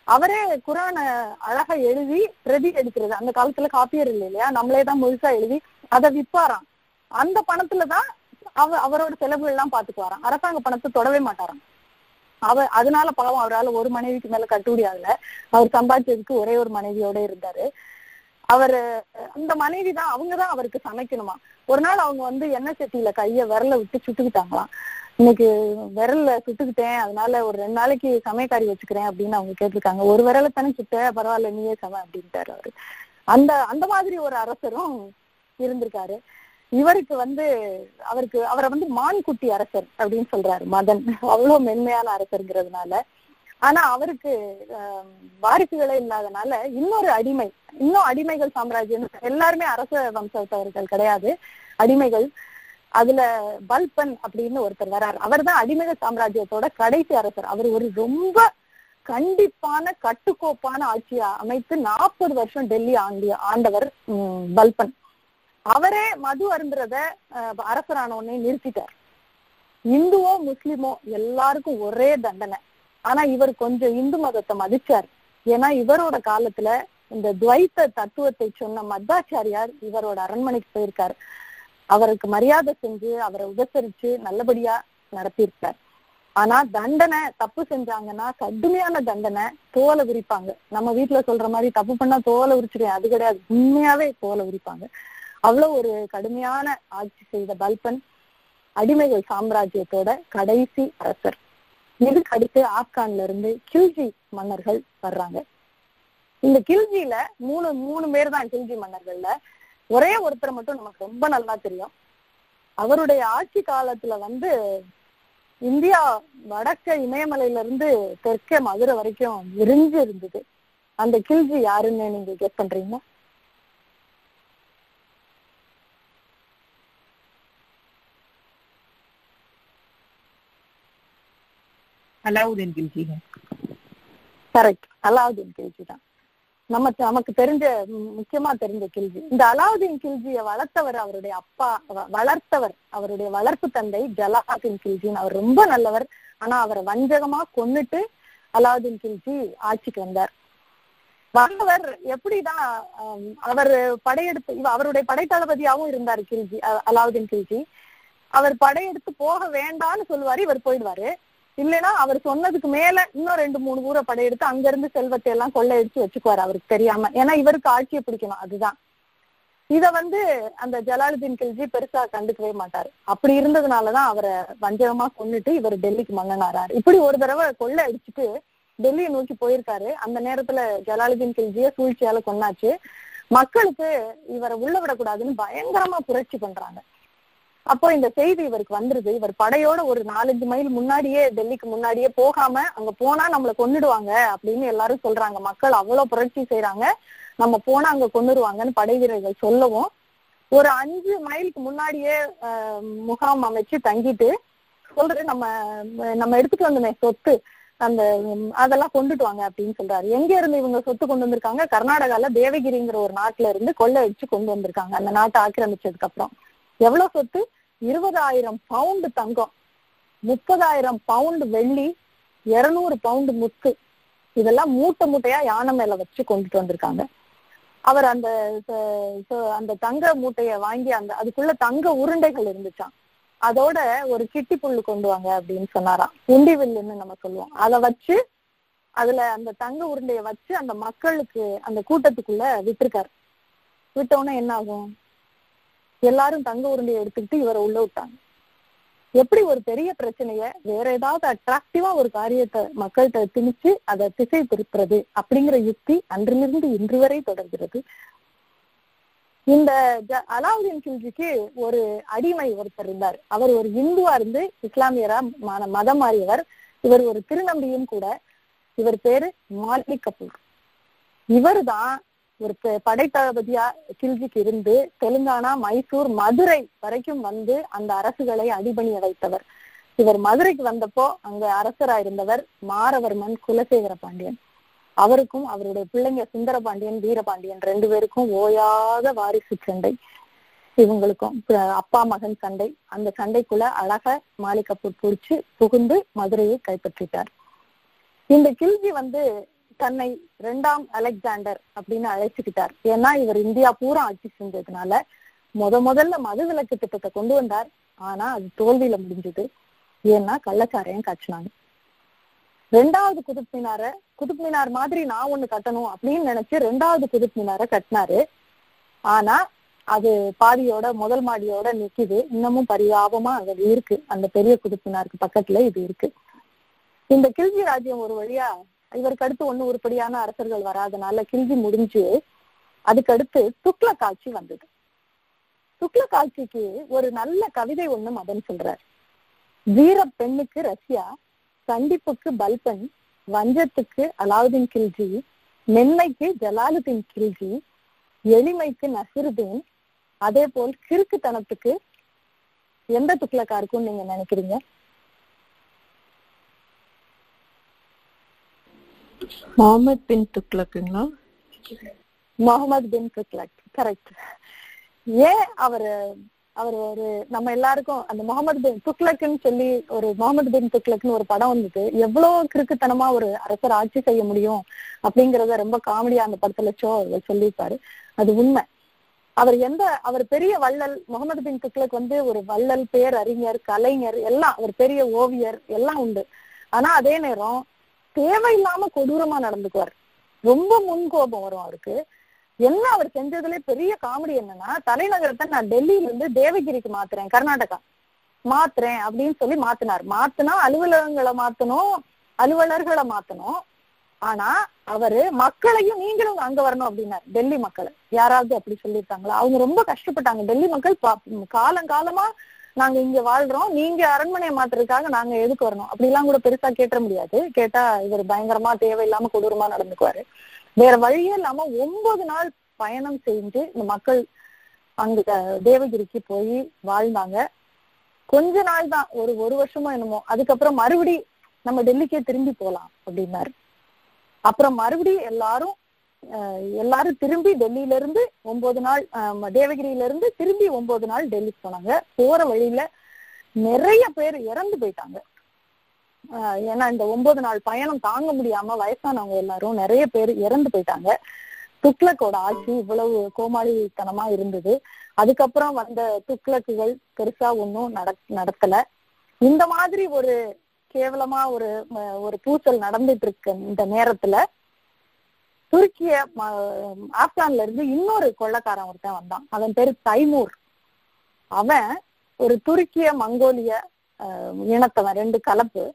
[SPEAKER 2] அவரே குரான அழகா எழுதி பிரதி எடுக்கிறது. அந்த காலத்துல காப்பியர் இல்லை இல்லையா? நம்மளே தான் முழுசா எழுதி அதை விற்பாராம். அந்த பணத்துலதான் அவ அவரோட செலவுகள் எல்லாம் பாத்துக்குவாராம். அரசாங்க பணத்தை தொடவே மாட்டாராம். அவ அதனால பாவம் அவரால ஒரு மனைவிக்கு மேல கட்டுப்படி முடியாதுல அவர் சம்பாதிச்சதுக்கு ஒரே ஒரு மனைவியோட இருந்தாரு. அவரு அந்த மனைவி தான் அவங்கதான் அவருக்கு சமைக்கணுமா? ஒரு நாள் அவங்க வந்து எண்ணெய் சட்டியில கைய விரல விட்டு சுட்டுக்கிட்டாங்களாம். இன்னைக்கு விரல்ல சுட்டுக்கிட்டேன் அதனால ஒரு ரெண்டு நாளைக்கு சமயக்காரி வச்சுக்கிறேன் அப்படின்னு அவங்க கேட்டிருக்காங்க. ஒரு விரல தானே சுட்ட பரவாயில்ல நீயே சம அப்படின்ட்டாரு அவரு. அந்த அந்த மாதிரி ஒரு அரசரும் இருந்திருக்காரு. இவருக்கு வந்து அவருக்கு அவரை வந்து மான்குட்டி அரசர் அப்படின்னு சொல்றாரு மதன். அவ்வளவு மென்மையான அரசர்ங்கிறதுனால. ஆனா அவருக்கு ஆஹ், வாரிசுகளே இல்லாதனால இன்னொரு அடிமை இன்னும் அடிமைகள் சாம்ராஜ்யம். எல்லாருமே அரச வம்சத்தவர்கள் கிடையாது. அடிமைகள். அதுல பல்பன் அப்படின்னு ஒருத்தர் வரார். அவர்தான் அடிமைகள் சாம்ராஜ்யத்தோட கடைசி அரசர். அவர் ஒரு ரொம்ப கண்டிப்பான கட்டுக்கோப்பான ஆட்சியை அமைத்து நாற்பது வருஷம் டெல்லி ஆண்டிய ஆண்டவர் உம், பல்பன். அவரே மது அருந்துறத அரசரானவனே அரசரான நிறுத்திட்டார். இந்துவோ முஸ்லிமோ எல்லாருக்கும் ஒரே தண்டனை. ஆனா இவர் கொஞ்சம் இந்து மதத்தை மதிச்சார். ஏன்னா இவரோட காலத்துல இந்த துவைத்த தத்துவத்தை சொன்ன மத்வாச்சாரியார் இவரோட அரண்மனைக்கு போயிருக்காரு. அவருக்கு மரியாதை செஞ்சு அவரை உபசரிச்சு நல்லபடியா நடத்தியிருக்கார் ஆனா தண்டனை தப்பு செஞ்சாங்கன்னா கடுமையான தண்டனை தோலை விரிப்பாங்க. நம்ம வீட்டுல சொல்ற மாதிரி தப்பு பண்ணா தோலை உரிச்சிருவேன் அது கிடையாது. உண்மையாவே தோலை உரிப்பாங்க. அவ்வளவு ஒரு கடுமையான ஆட்சி செய்த பல்பன் அடிமைகள் சாம்ராஜ்யத்தோட கடைசி அரசர். இதுக்கு அடுத்து ஆப்கான்ல இருந்து கில்ஜி மன்னர்கள் வர்றாங்க. இந்த கில்ஜியில மூணு மூணு பேர் தான் கில்ஜி மன்னர்கள்ல. ஒரே ஒருத்தரை மட்டும் நமக்கு ரொம்ப நல்லா தெரியும். அவருடைய ஆட்சி காலத்துல வந்து இந்தியா வடக்க இமயமலையில இருந்து தெற்கே மதுரை வரைக்கும் விரிஞ்சு இருந்தது. அந்த கில்ஜி யாருன்னு நீங்க கெஸ் பண்றீங்க
[SPEAKER 4] அலாவுதீன் கில்ஜி
[SPEAKER 2] கரெக்ட் அலாவுதீன் கில்ஜி தான். நம்ம நமக்கு தெரிஞ்ச முக்கியமா தெரிஞ்ச கில்ஜி. இந்த அலாவுதீன் கில்ஜியை வளர்த்தவர் அவருடைய அப்பா வ- வளர்த்தவர் அவருடைய வளர்ப்பு தந்தை ஜலாவுதீன் கில்ஜின்னு. அவர் ரொம்ப நல்லவர். ஆனா அவரை வஞ்சகமா கொன்னுட்டு அலாவுதீன் கில்ஜி ஆட்சிக்கு வந்தார். வந்தவர் எப்படிதான் அவர் படையெடுத்து அவருடைய படைத்தளபதியாவும் இருந்தார் கில்ஜி அலாவுதீன் கில்ஜி. அவர் படையெடுத்து போக வேண்டாம்னு சொல்லுவாரு இவர் போயிடுவாரு. இல்லைன்னா அவர் சொன்னதுக்கு மேல இன்னும் ரெண்டு மூணு ஊரை படையெடுத்து அங்க இருந்து செல்வத்தை எல்லாம் கொள்ளையடிச்சு வச்சுக்குவாரு அவருக்கு தெரியாம. ஏன்னா இவருக்கு ஆட்சியை பிடிக்கணும் அதுதான். இத வந்து அந்த ஜலாலுதீன் கில்ஜி பெருசா கண்டுக்கவே மாட்டாரு. அப்படி இருந்ததுனாலதான் அவரை வஞ்சகமா கொன்னுட்டு இவர் டெல்லிக்கு மன்னனாராரு இப்படி ஒரு தடவை கொள்ளை அடிச்சுட்டு டெல்லியை நோக்கி போயிருக்காரு. அந்த நேரத்துல ஜலாலுதீன் கில்ஜிய சூழ்ச்சியால கொன்னாச்சு. மக்களுக்கு இவரை உள்ள விடக்கூடாதுன்னு பயங்கரமா புரட்சி பண்றாங்க. அப்போ இந்த செய்தி இவருக்கு வந்துருது. இவர் படையோட ஒரு நாலஞ்சு மைல் முன்னாடியே டெல்லிக்கு முன்னாடியே போகாம அங்க போனா நம்மள கொன்னுடுவாங்க அப்படின்னு எல்லாரும் சொல்றாங்க. மக்கள் அவ்வளவு புரட்சி செய்யறாங்க நம்ம போனா அங்க கொன்னுடுவாங்கன்னு படை வீரர்கள் சொல்லவும் ஒரு அஞ்சு மைலுக்கு முன்னாடியே முகாம் அமைச்சு தங்கிட்டு சொல்றது நம்ம நம்ம எடுத்துட்டு வந்தோமே சொத்து அந்த அதெல்லாம் கொண்டுட்டு வாங்க அப்படின்னு சொல்றாரு. எங்க இருந்து இவங்க சொத்து கொண்டு வந்திருக்காங்க? கர்நாடகால தேவகிரிங்கிற ஒரு நாட்டுல இருந்து கொள்ளை அடிச்சு கொண்டு வந்திருக்காங்க. அந்த நாட்டை ஆக்கிரமிச்சதுக்கு அப்புறம். எவ்வளவு சொத்து? இருபதாயிரம் பவுண்டு தங்கம் முப்பதாயிரம் பவுண்டு வெள்ளி இருநூறு பவுண்டு முத்து இதெல்லாம் மூட்டை மூட்டையா யானை மேல வச்சு கொண்டுட்டு வந்திருக்காங்க. அவர் அந்த அந்த தங்க மூட்டைய வாங்கி அந்த அதுக்குள்ள தங்க உருண்டைகள் இருந்துச்சான் அதோட ஒரு கிட்டி புல்லு கொண்டு வாங்க அப்படின்னு சொன்னாராம். உண்டி வில்லுன்னு நம்ம சொல்லுவோம். அதை வச்சு அதுல அந்த தங்க உருண்டைய வச்சு அந்த மக்களுக்கு அந்த கூட்டத்துக்குள்ள விட்டுருக்காரு. விட்டோன்னா என்ன ஆகும்? எல்லாரும் தங்க உருண்டையை எடுத்துக்கிட்டு இவரை உள்ள விட்டாங்க. எப்படி ஒரு பெரிய பிரச்சனைய வேற ஏதாவது அட்ராக்டிவா ஒரு காரியத்தை மக்கள்கிட்ட திணிச்சு அதை திசை திருப்புறது அப்படிங்கிற யுக்தி அன்றிலிருந்து இன்று வரை தொடர்கிறது. இந்த ஜ- அலாவுதீன் கில்ஜிக்கு ஒரு அடிமை ஒருத்தர் இருந்தார். அவர் ஒரு இந்துவா இருந்து இஸ்லாமியரா மதம் மாறியவர். இவர் ஒரு திருநம்பியும் கூட. இவர் பேரு மாலிக் கபூர். இவர்தான் ஒரு படைத்தளபதியா கில்ஜிக்கு இருந்து தெலுங்கானா மைசூர் மதுரை வரைக்கும் வந்து அந்த அரசுகளை அடிபணிய வைத்தவர். இவர் மதுரைக்கு வந்தப்போ அங்க அரசரா இருந்தவர் மாரவர்மன் குலசேகர பாண்டியன். அவருக்கும் அவருடைய பிள்ளைங்க சுந்தரபாண்டியன் வீரபாண்டியன் ரெண்டு பேருக்கும் ஓயாத வாரிசு சண்டை. இவங்களுக்கும் அப்பா மகன் சண்டை. அந்த சண்டைக்குள்ள அழக மாலிகப்பூர் பிடிச்சு புகுந்து மதுரையை கைப்பற்றிட்டார். இந்த கில்ஜி வந்து தன்னை இரண்டாம் அலெக்சாண்டர் அப்படின்னு அழைச்சுக்கிட்டார். ஏன்னா இவர் இந்தியா பூரா ஆட்சி செஞ்சதுனால முத முதல்ல மது விலக்கு திட்டத்தை கொண்டு வந்தார். ஆனா அது தோல்வியில முடிஞ்சது. ஏன்னா கள்ளச்சாரையும் காய்ச்சினாங்க. ரெண்டாவது குதுப் மினார குதுப் மினார் மாதிரி நான் ஒண்ணு கட்டணும் அப்படின்னு நினைச்சு ரெண்டாவது குதுப் மினார கட்டினாரு. ஆனா அது பாதியோட முதல் மாடியோட நிக்குது. இன்னமும் பரிதாபமா அது இருக்கு. அந்த பெரிய குதுப் மினாருக்கு பக்கத்துல இது இருக்கு. இந்த கில்ஜி ராஜ்யம் ஒரு வழியா இவருக்கு அடுத்து ஒண்ணு உருப்படியான அரசர்கள் வராதனால கில்ஜி முடிஞ்சு அதுக்கடுத்து துக்ளக் ஆட்சி வந்தது. துக்ளக் ஆட்சிக்கு ஒரு நல்ல கவிதை ஒண்ணு மதன் சொல்றார். வீர பெண்ணுக்கு ரஷ்யா கண்டிப்புக்கு பல்பன் வஞ்சத்துக்கு அலாவுதீன் கில்ஜி மென்மைக்கு ஜலாலுதீன் கில்ஜி எளிமைக்கு நசிருதீன் அதே போல் கிறுக்குத்தனத்துக்கு எந்த துக்ளக்கா இருக்கும்னு நீங்க நினைக்கிறீங்க?
[SPEAKER 5] முகமது பின் துக்லக்குங்களா
[SPEAKER 2] முகமது பின் துக்லக் கரெக்ட் ஏன் அவர் அவர் ஒரு நம்ம எல்லாருக்கும் அந்த முகமது பின் துக்லக்குன்னு சொல்லி ஒரு முகமது பின் துக்லக்னு ஒரு படம் வந்தது. எவ்வளவு கிறுக்குத்தனமா ஒரு அரசர் ஆட்சி செய்ய முடியும் அப்படிங்கறத ரொம்ப காமெடியா அந்த படத்துல ஷோ சொல்லியிருப்பாரு. அது உண்மை. அவர் எந்த அவர் பெரிய வள்ளல் முகமது பின் துக்லக் வந்து ஒரு வள்ளல் பேரறிஞர் கலைஞர் எல்லாம் ஒரு பெரிய ஓவியர் எல்லாம் உண்டு. ஆனா அதே நேரம் தேவையில்லாம கொடூரமா நடந்துக்குவார். ரொம்ப முன்கோபம் வரும் அவருக்கு. என்ன அவர் செஞ்சதுல பெரிய காமெடி என்னன்னா தலைநகரத்தை நான் டெல்லியில இருந்து தேவகிரிக்கு மாத்துறேன் கர்நாடகா. மாத்துறேன் அப்படின்னு சொல்லி மாத்தினார். மாத்துனா அலுவலகங்களை மாத்தணும் அலுவலர்களை மாத்தணும். ஆனா அவரு மக்களையும் நீங்களும் அங்க வரணும் அப்படின்னாரு. டெல்லி மக்களை. யாராவது அப்படி சொல்லியிருக்காங்களா? அவங்க ரொம்ப கஷ்டப்பட்டாங்க. டெல்லி மக்கள் காலங்காலமா நாங்க இங்க வாழ்றோம். நீங்க அரண்மனையை மாத்துறதுக்காக நாங்க எதுக்கு வரணும்? அப்படி எல்லாம் கூட பெருசா கேட்ட முடியாது. கேட்டா இவர் பயங்கரமா தேவையில்லாம கொடூரமா நடந்துக்குவாரு. வேற வழியே இல்லாம ஒன்பது நாள் பயணம் செஞ்சு இந்த மக்கள் அங்க தேவகிரிக்கு போய் வாழ்ந்தாங்க. கொஞ்ச நாள் தான். ஒரு ஒரு வருஷமோ என்னமோ. அதுக்கப்புறம் மறுபடி நம்ம டெல்லிக்கே திரும்பி போலாம் அப்படின்னாரு. அப்புறம் மறுபடியும் எல்லாரும் எல்லாரும் திரும்பி டெல்லியில இருந்து ஒன்பது நாள் தேவகிரியில இருந்து திரும்பி ஒன்பது நாள் டெல்லிக்கு போனாங்க. போற வழியில நிறைய பேர் இறந்து போயிட்டாங்க. ஆஹ் ஏன்னா இந்த ஒன்பது நாள் பயணம் தாங்க முடியாம வயசானவங்க எல்லாரும் நிறைய பேர் இறந்து போயிட்டாங்க. துக்ளக்கோட ஆட்சி இவ்வளவு கோமாளித்தனமா இருந்தது. அதுக்கப்புறம் வந்த துக்ளக்குகள் பெருசா ஒன்றும் நட நடத்தல. இந்த மாதிரி ஒரு கேவலமா ஒரு ஒரு பூச்சல் நடந்துட்டு இருக்க இந்த நேரத்துல துருக்கிய ம- ஆப்கான்ல இருந்து இன்னொரு கொள்ளக்காரன் ஒருத்தன் வந்தான். அவன் பேரு தைமூர். அவன் ஒரு துருக்கிய மங்கோலிய இனத்தவன் ரெண்டு கலப்பு.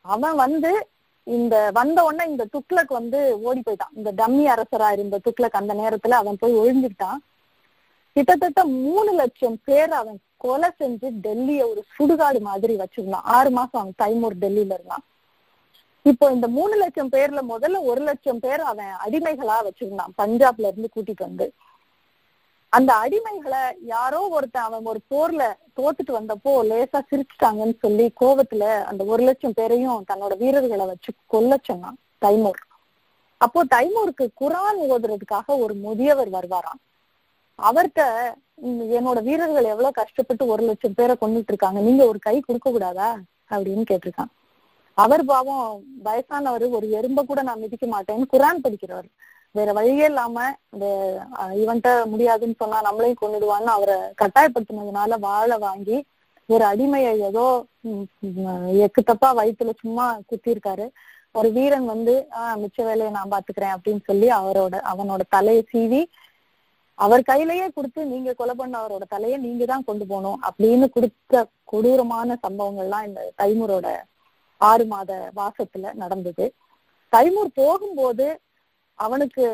[SPEAKER 2] அவன் வந்து இந்த வந்த உடனே இந்த துக்ளக் வந்து ஓடி போயிட்டான். இந்த டம்மி அரசரா இருந்த துக்ளக் அந்த நேரத்துல அவன் போய் ஒழிஞ்சுக்கிட்டான். கிட்டத்தட்ட மூணு லட்சம் பேர் அவன் கொலை செஞ்சு டெல்லிய ஒரு சுடுகாடு மாதிரி வச்சிருந்தான். ஆறு மாசம் அவன் தைமூர் டெல்லியில இருந்தான். இப்போ இந்த மூணு லட்சம் பேர்ல முதல்ல ஒரு லட்சம் பேர் அவன் அடிமைகளா வச்சிருந்தான். பஞ்சாப்ல இருந்து கூட்டிட்டு வந்து. அந்த அடிமைகளை யாரோ ஒருத்தன் அவன் ஒரு போர்ல தோத்துட்டு வந்தப்போ லேசா சிரிச்சிட்டாங்கன்னு சொல்லி கோவத்துல அந்த ஒரு லட்சம் பேரையும் தன்னோட வீரர்களை வச்சு கொல்ல சொன்னான் தைமூர். அப்போ தைமூருக்கு குரான் ஓதுறதுக்காக ஒரு முதியவர் வருவாராம். அவர்கிட்ட என்னோட வீரர்கள் எவ்வளவு கஷ்டப்பட்டு ஒரு லட்சம் பேரை கொண்டுட்டு இருக்காங்க. நீங்க ஒரு கை கொடுக்க கூடாதா? அப்படின்னு கேட்டிருக்கான். அவர் பாவம் வயசானவர் ஒரு எறும்ப கூட நான் மிதிக்க மாட்டேன்னு குரான் படிக்கிறவர். வேற வழியே இல்லாம இந்த இவன்ட்ட முடியாதுன்னு சொன்னா நம்மளையும் கொண்டுடுவான்னு அவரை கட்டாயப்படுத்தினதுனால வாழை வாங்கி ஒரு அடிமையை ஏதோ எக்கு தப்பா வயிற்றுல சும்மா குத்திருக்காரு ஒரு வீரன் வந்து ஆஹ் மிச்ச வேலையை நான் பாத்துக்கிறேன் அப்படின்னு சொல்லி அவரோட அவனோட தலையை சீவி அவர் கையிலயே கொடுத்து நீங்க கொலை பண்ண அவரோட தலையை நீங்க தான் கொண்டு போகணும் அப்படின்னு கொடுத்த கொடூரமான சம்பவங்கள்லாம் இந்த தைமூரோட ஆறு மாத வாசத்துல நடந்தது. தைமூர் போகும்போது அவனுக்கு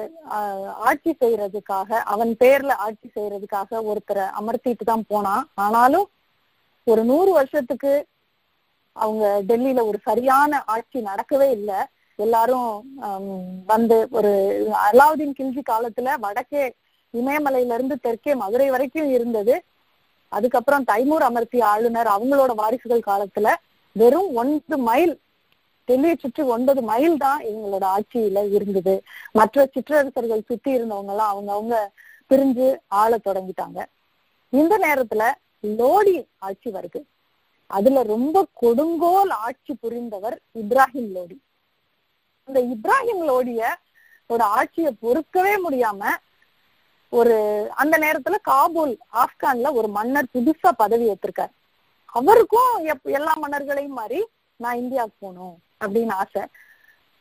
[SPEAKER 2] ஆட்சி செய்யறதுக்காக அவன் பேர்ல ஆட்சி செய்யறதுக்காக ஒருத்தரை அமர்த்திட்டு தான் போனான். ஆனாலும் ஒரு நூறு வருஷத்துக்கு அவங்க டெல்லியில ஒரு சரியான ஆட்சி நடக்கவே இல்லை. எல்லாரும் வந்து ஒரு அலாவுதீன் கில்ஜி காலத்துல வடக்கே இமயமலையில இருந்து தெற்கே மதுரை வரைக்கும் இருந்தது. அதுக்கப்புறம் தைமூர் அமர்த்திய ஆளுநர் அவங்களோட வாரிசுகள் காலத்துல வெறும் ஒன்பது மைல் டெல்லியை சுற்றி ஒன்பது மைல் தான் இவங்களோட ஆட்சியில இருந்தது. மற்ற சிற்றரசர்கள் சுத்தி இருந்தவங்க எல்லாம் அவங்க அவங்க பிரிஞ்சு ஆள தொடங்கிட்டாங்க. இந்த நேரத்துல லோடி ஆட்சி வருது. அதுல ரொம்ப கொடுங்கோல் ஆட்சி புரிந்தவர் இப்ராஹிம் லோடி. இந்த இப்ராஹிம் லோடிய ஒரு ஆட்சியை பொறுக்கவே முடியாம ஒரு அந்த நேரத்துல காபூல் ஆப்கான்ல ஒரு மன்னர் புதுசா பதவி ஏற்றிருக்காரு அவருக்கும் எப்- எல்லா மன்னர்களையும் மாதிரி நான் இந்தியாவுக்கு போகணும் அப்படின்னு ஆசை.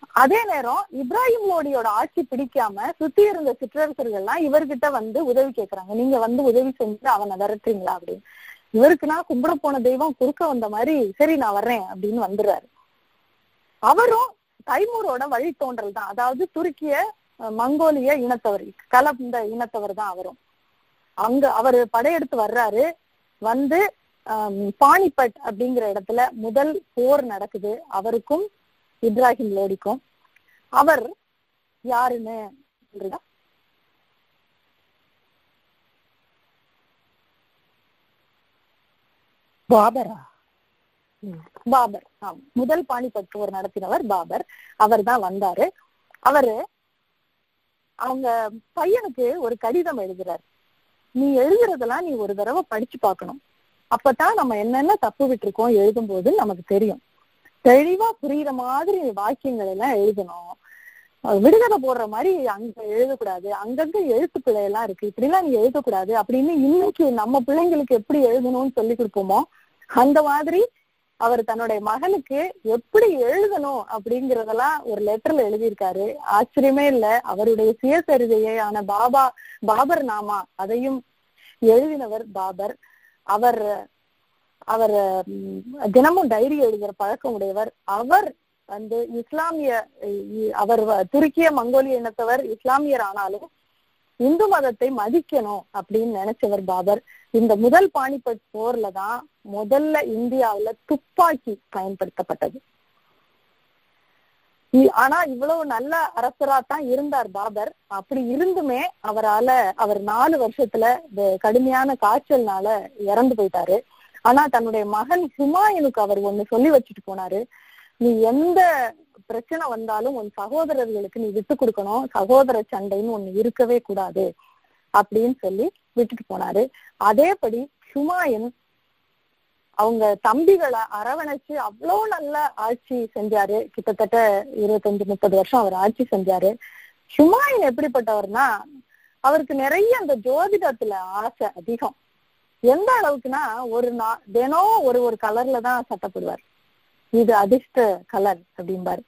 [SPEAKER 2] அதே நேரம் இப்ராஹிம் லோடியோட ஆட்சி பிடிக்காம சுத்தி இருந்த சிற்றரசர்கள்லாம் இவர்கிட்ட வந்து உதவி கேக்குறாங்க. நீங்க வந்து உதவி செஞ்சு அவனை விரட்டுறீங்களா அப்படின்னு. இவருக்கு நான் கும்பிட போன தெய்வம் குறுக்க வந்த மாதிரி சரி நான் வர்றேன் அப்படின்னு வந்துடுறாரு. அவரும் தைமூரோட வழித்தோன்றல் தான். அதாவது துருக்கிய மங்கோலிய இனத்தவர் கலந்த இனத்தவர் தான் அவரும். அங்க அவர் படையெடுத்து வர்றாரு. வந்து பானிபட் அப்படிங்கிற இடத்துல முதல் போர் நடக்குது. அவருக்கும் இப்ராஹிம் லோடிக்கும். அவர் யாருன்னு சொல்றீங்களா?
[SPEAKER 4] பாபரா.
[SPEAKER 2] பாபர். முதல் பானிபட் போர் நடத்தினவர் பாபர். அவர் தான் வந்தாரு. அவரு அவங்க பையனுக்கு ஒரு கடிதம் எழுதுறாரு. நீ எழுதுறதெல்லாம் நீ ஒரு தடவை படிச்சு பார்க்கணும். அப்பதான் நம்ம என்னென்ன தப்பு விட்டுருக்கோம் எழுதும்போது நமக்கு தெரியும். தெளிவா புரியுற மாதிரி வாக்கியங்கள் எல்லாம் எழுதணும். விடுதலை போடுற மாதிரி அங்க எழுதக்கூடாது. அங்கங்க எழுத்து பிள்ளை எல்லாம் இருக்கு. இப்படி எல்லாம் நீ எழுதக்கூடாது அப்படின்னு இன்னைக்கு நம்ம பிள்ளைங்களுக்கு எப்படி எழுதணும்னு சொல்லி கொடுப்போமோ அந்த மாதிரி அவர் தன்னுடைய மகனுக்கு எப்படி எழுதணும் அப்படிங்கறதெல்லாம் ஒரு லெட்டர்ல எழுதியிருக்காரு. ஆச்சரியமே இல்ல. அவருடைய சுயசரிதையான பாபா பாபர் நாமா அதையும் எழுதினவர் பாபர். அவர் அவர் தினமும் டைரி எழுதுற பழக்கம் உடையவர் அவர் வந்து இஸ்லாமிய அவர் வ- துருக்கிய மங்கோலிய இனத்தவர் இஸ்லாமியர் ஆனாலும் இந்து மதத்தை மதிக்கணும் அப்படின்னு நினைச்சவர் பாபர். இந்த முதல் பாணிபட் போர்ல தான் முதல்ல இந்தியாவுல துப்பாக்கி பயன்படுத்தப்பட்டது. ஆனா இவ்வளவு நல்ல அரசரா தான் இருந்தார் பாபர். அப்படி இருந்துமே அவரால அவர் நாலு வருஷத்துல இந்த கடுமையான காய்ச்சல்னால இறந்து போயிட்டாரு. ஆனா தன்னுடைய மகன் ஹுமாயூனுக்கு அவர் ஒண்ணு சொல்லி வச்சுட்டு போனாரு. நீ எந்த பிரச்சனை வந்தாலும் உன் சகோதரர்களுக்கு நீ விட்டு கொடுக்கணும். சகோதர சண்டைன்னு ஒண்ணு இருக்கவே கூடாது அப்படின்னு சொல்லி விட்டுட்டு போனாரு. அதேபடி ஹுமாயூன் அவங்க தம்பிகளை அரவணைச்சு அவ்வளவு நல்ல ஆட்சி செஞ்சாரு. கிட்டத்தட்ட இருபத்தஞ்சு முப்பது வருஷம் அவர் ஆட்சி செஞ்சாரு. ஹுமாயூன் எப்படிப்பட்டவர்னா அவருக்கு நிறைய அந்த ஜோதிடத்துல ஆசை அதிகம். எந்த அளவுக்குன்னா ஒரு நா தினம் ஒரு ஒரு கலர்ல தான் சட்டப்படுவார். இது அதிர்ஷ்ட கலர் அப்படிம்பாரு.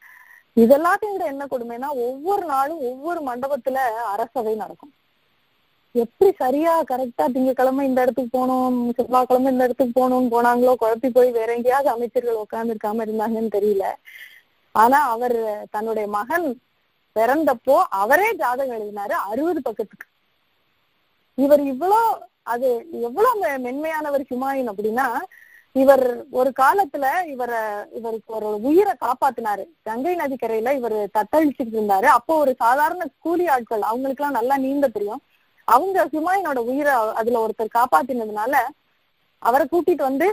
[SPEAKER 2] இதெல்லாத்தையும் விட என்ன கொடுமைன்னா ஒவ்வொரு நாளும் ஒவ்வொரு மண்டபத்துல அரசவை நடக்கும். எப்படி சரியா கரெக்டா திங்கக்கிழமை இந்த இடத்துக்கு போகணும் செவ்வாய்க்கிழமை இந்த இடத்துக்கு போகணும்னு போனாங்களோ குழப்பி போய் வேற எங்கேயாவது அமைச்சர்கள் உட்கார்ந்து இருக்காம இருந்தாங்கன்னு தெரியல. ஆனா அவர் தன்னுடைய மகன் பிறந்தப்போ அவரே ஜாதகம் எழுதினாரு அறுபது பக்கத்துக்கு. இவர் இவ்வளோ அது எவ்வளவு மெ- மென்மையானவர் ஹிமாயின் அப்படின்னா இவர் ஒரு காலத்துல இவரை இவருக்கு ஒரு உயிரை காப்பாத்தினாரு. கங்கை நதிக்கரையில இவர் தத்தளிச்சுட்டு இருந்தாரு. அப்போ ஒரு சாதாரண கூலி ஆட்கள் அவங்களுக்கு எல்லாம் நல்லா நீந்த தெரியும். அவங்க ஹுமாயூனோட உயிரை அதுல ஒருத்தர் காப்பாத்தினதுனால அவரை கூட்டிட்டு வந்து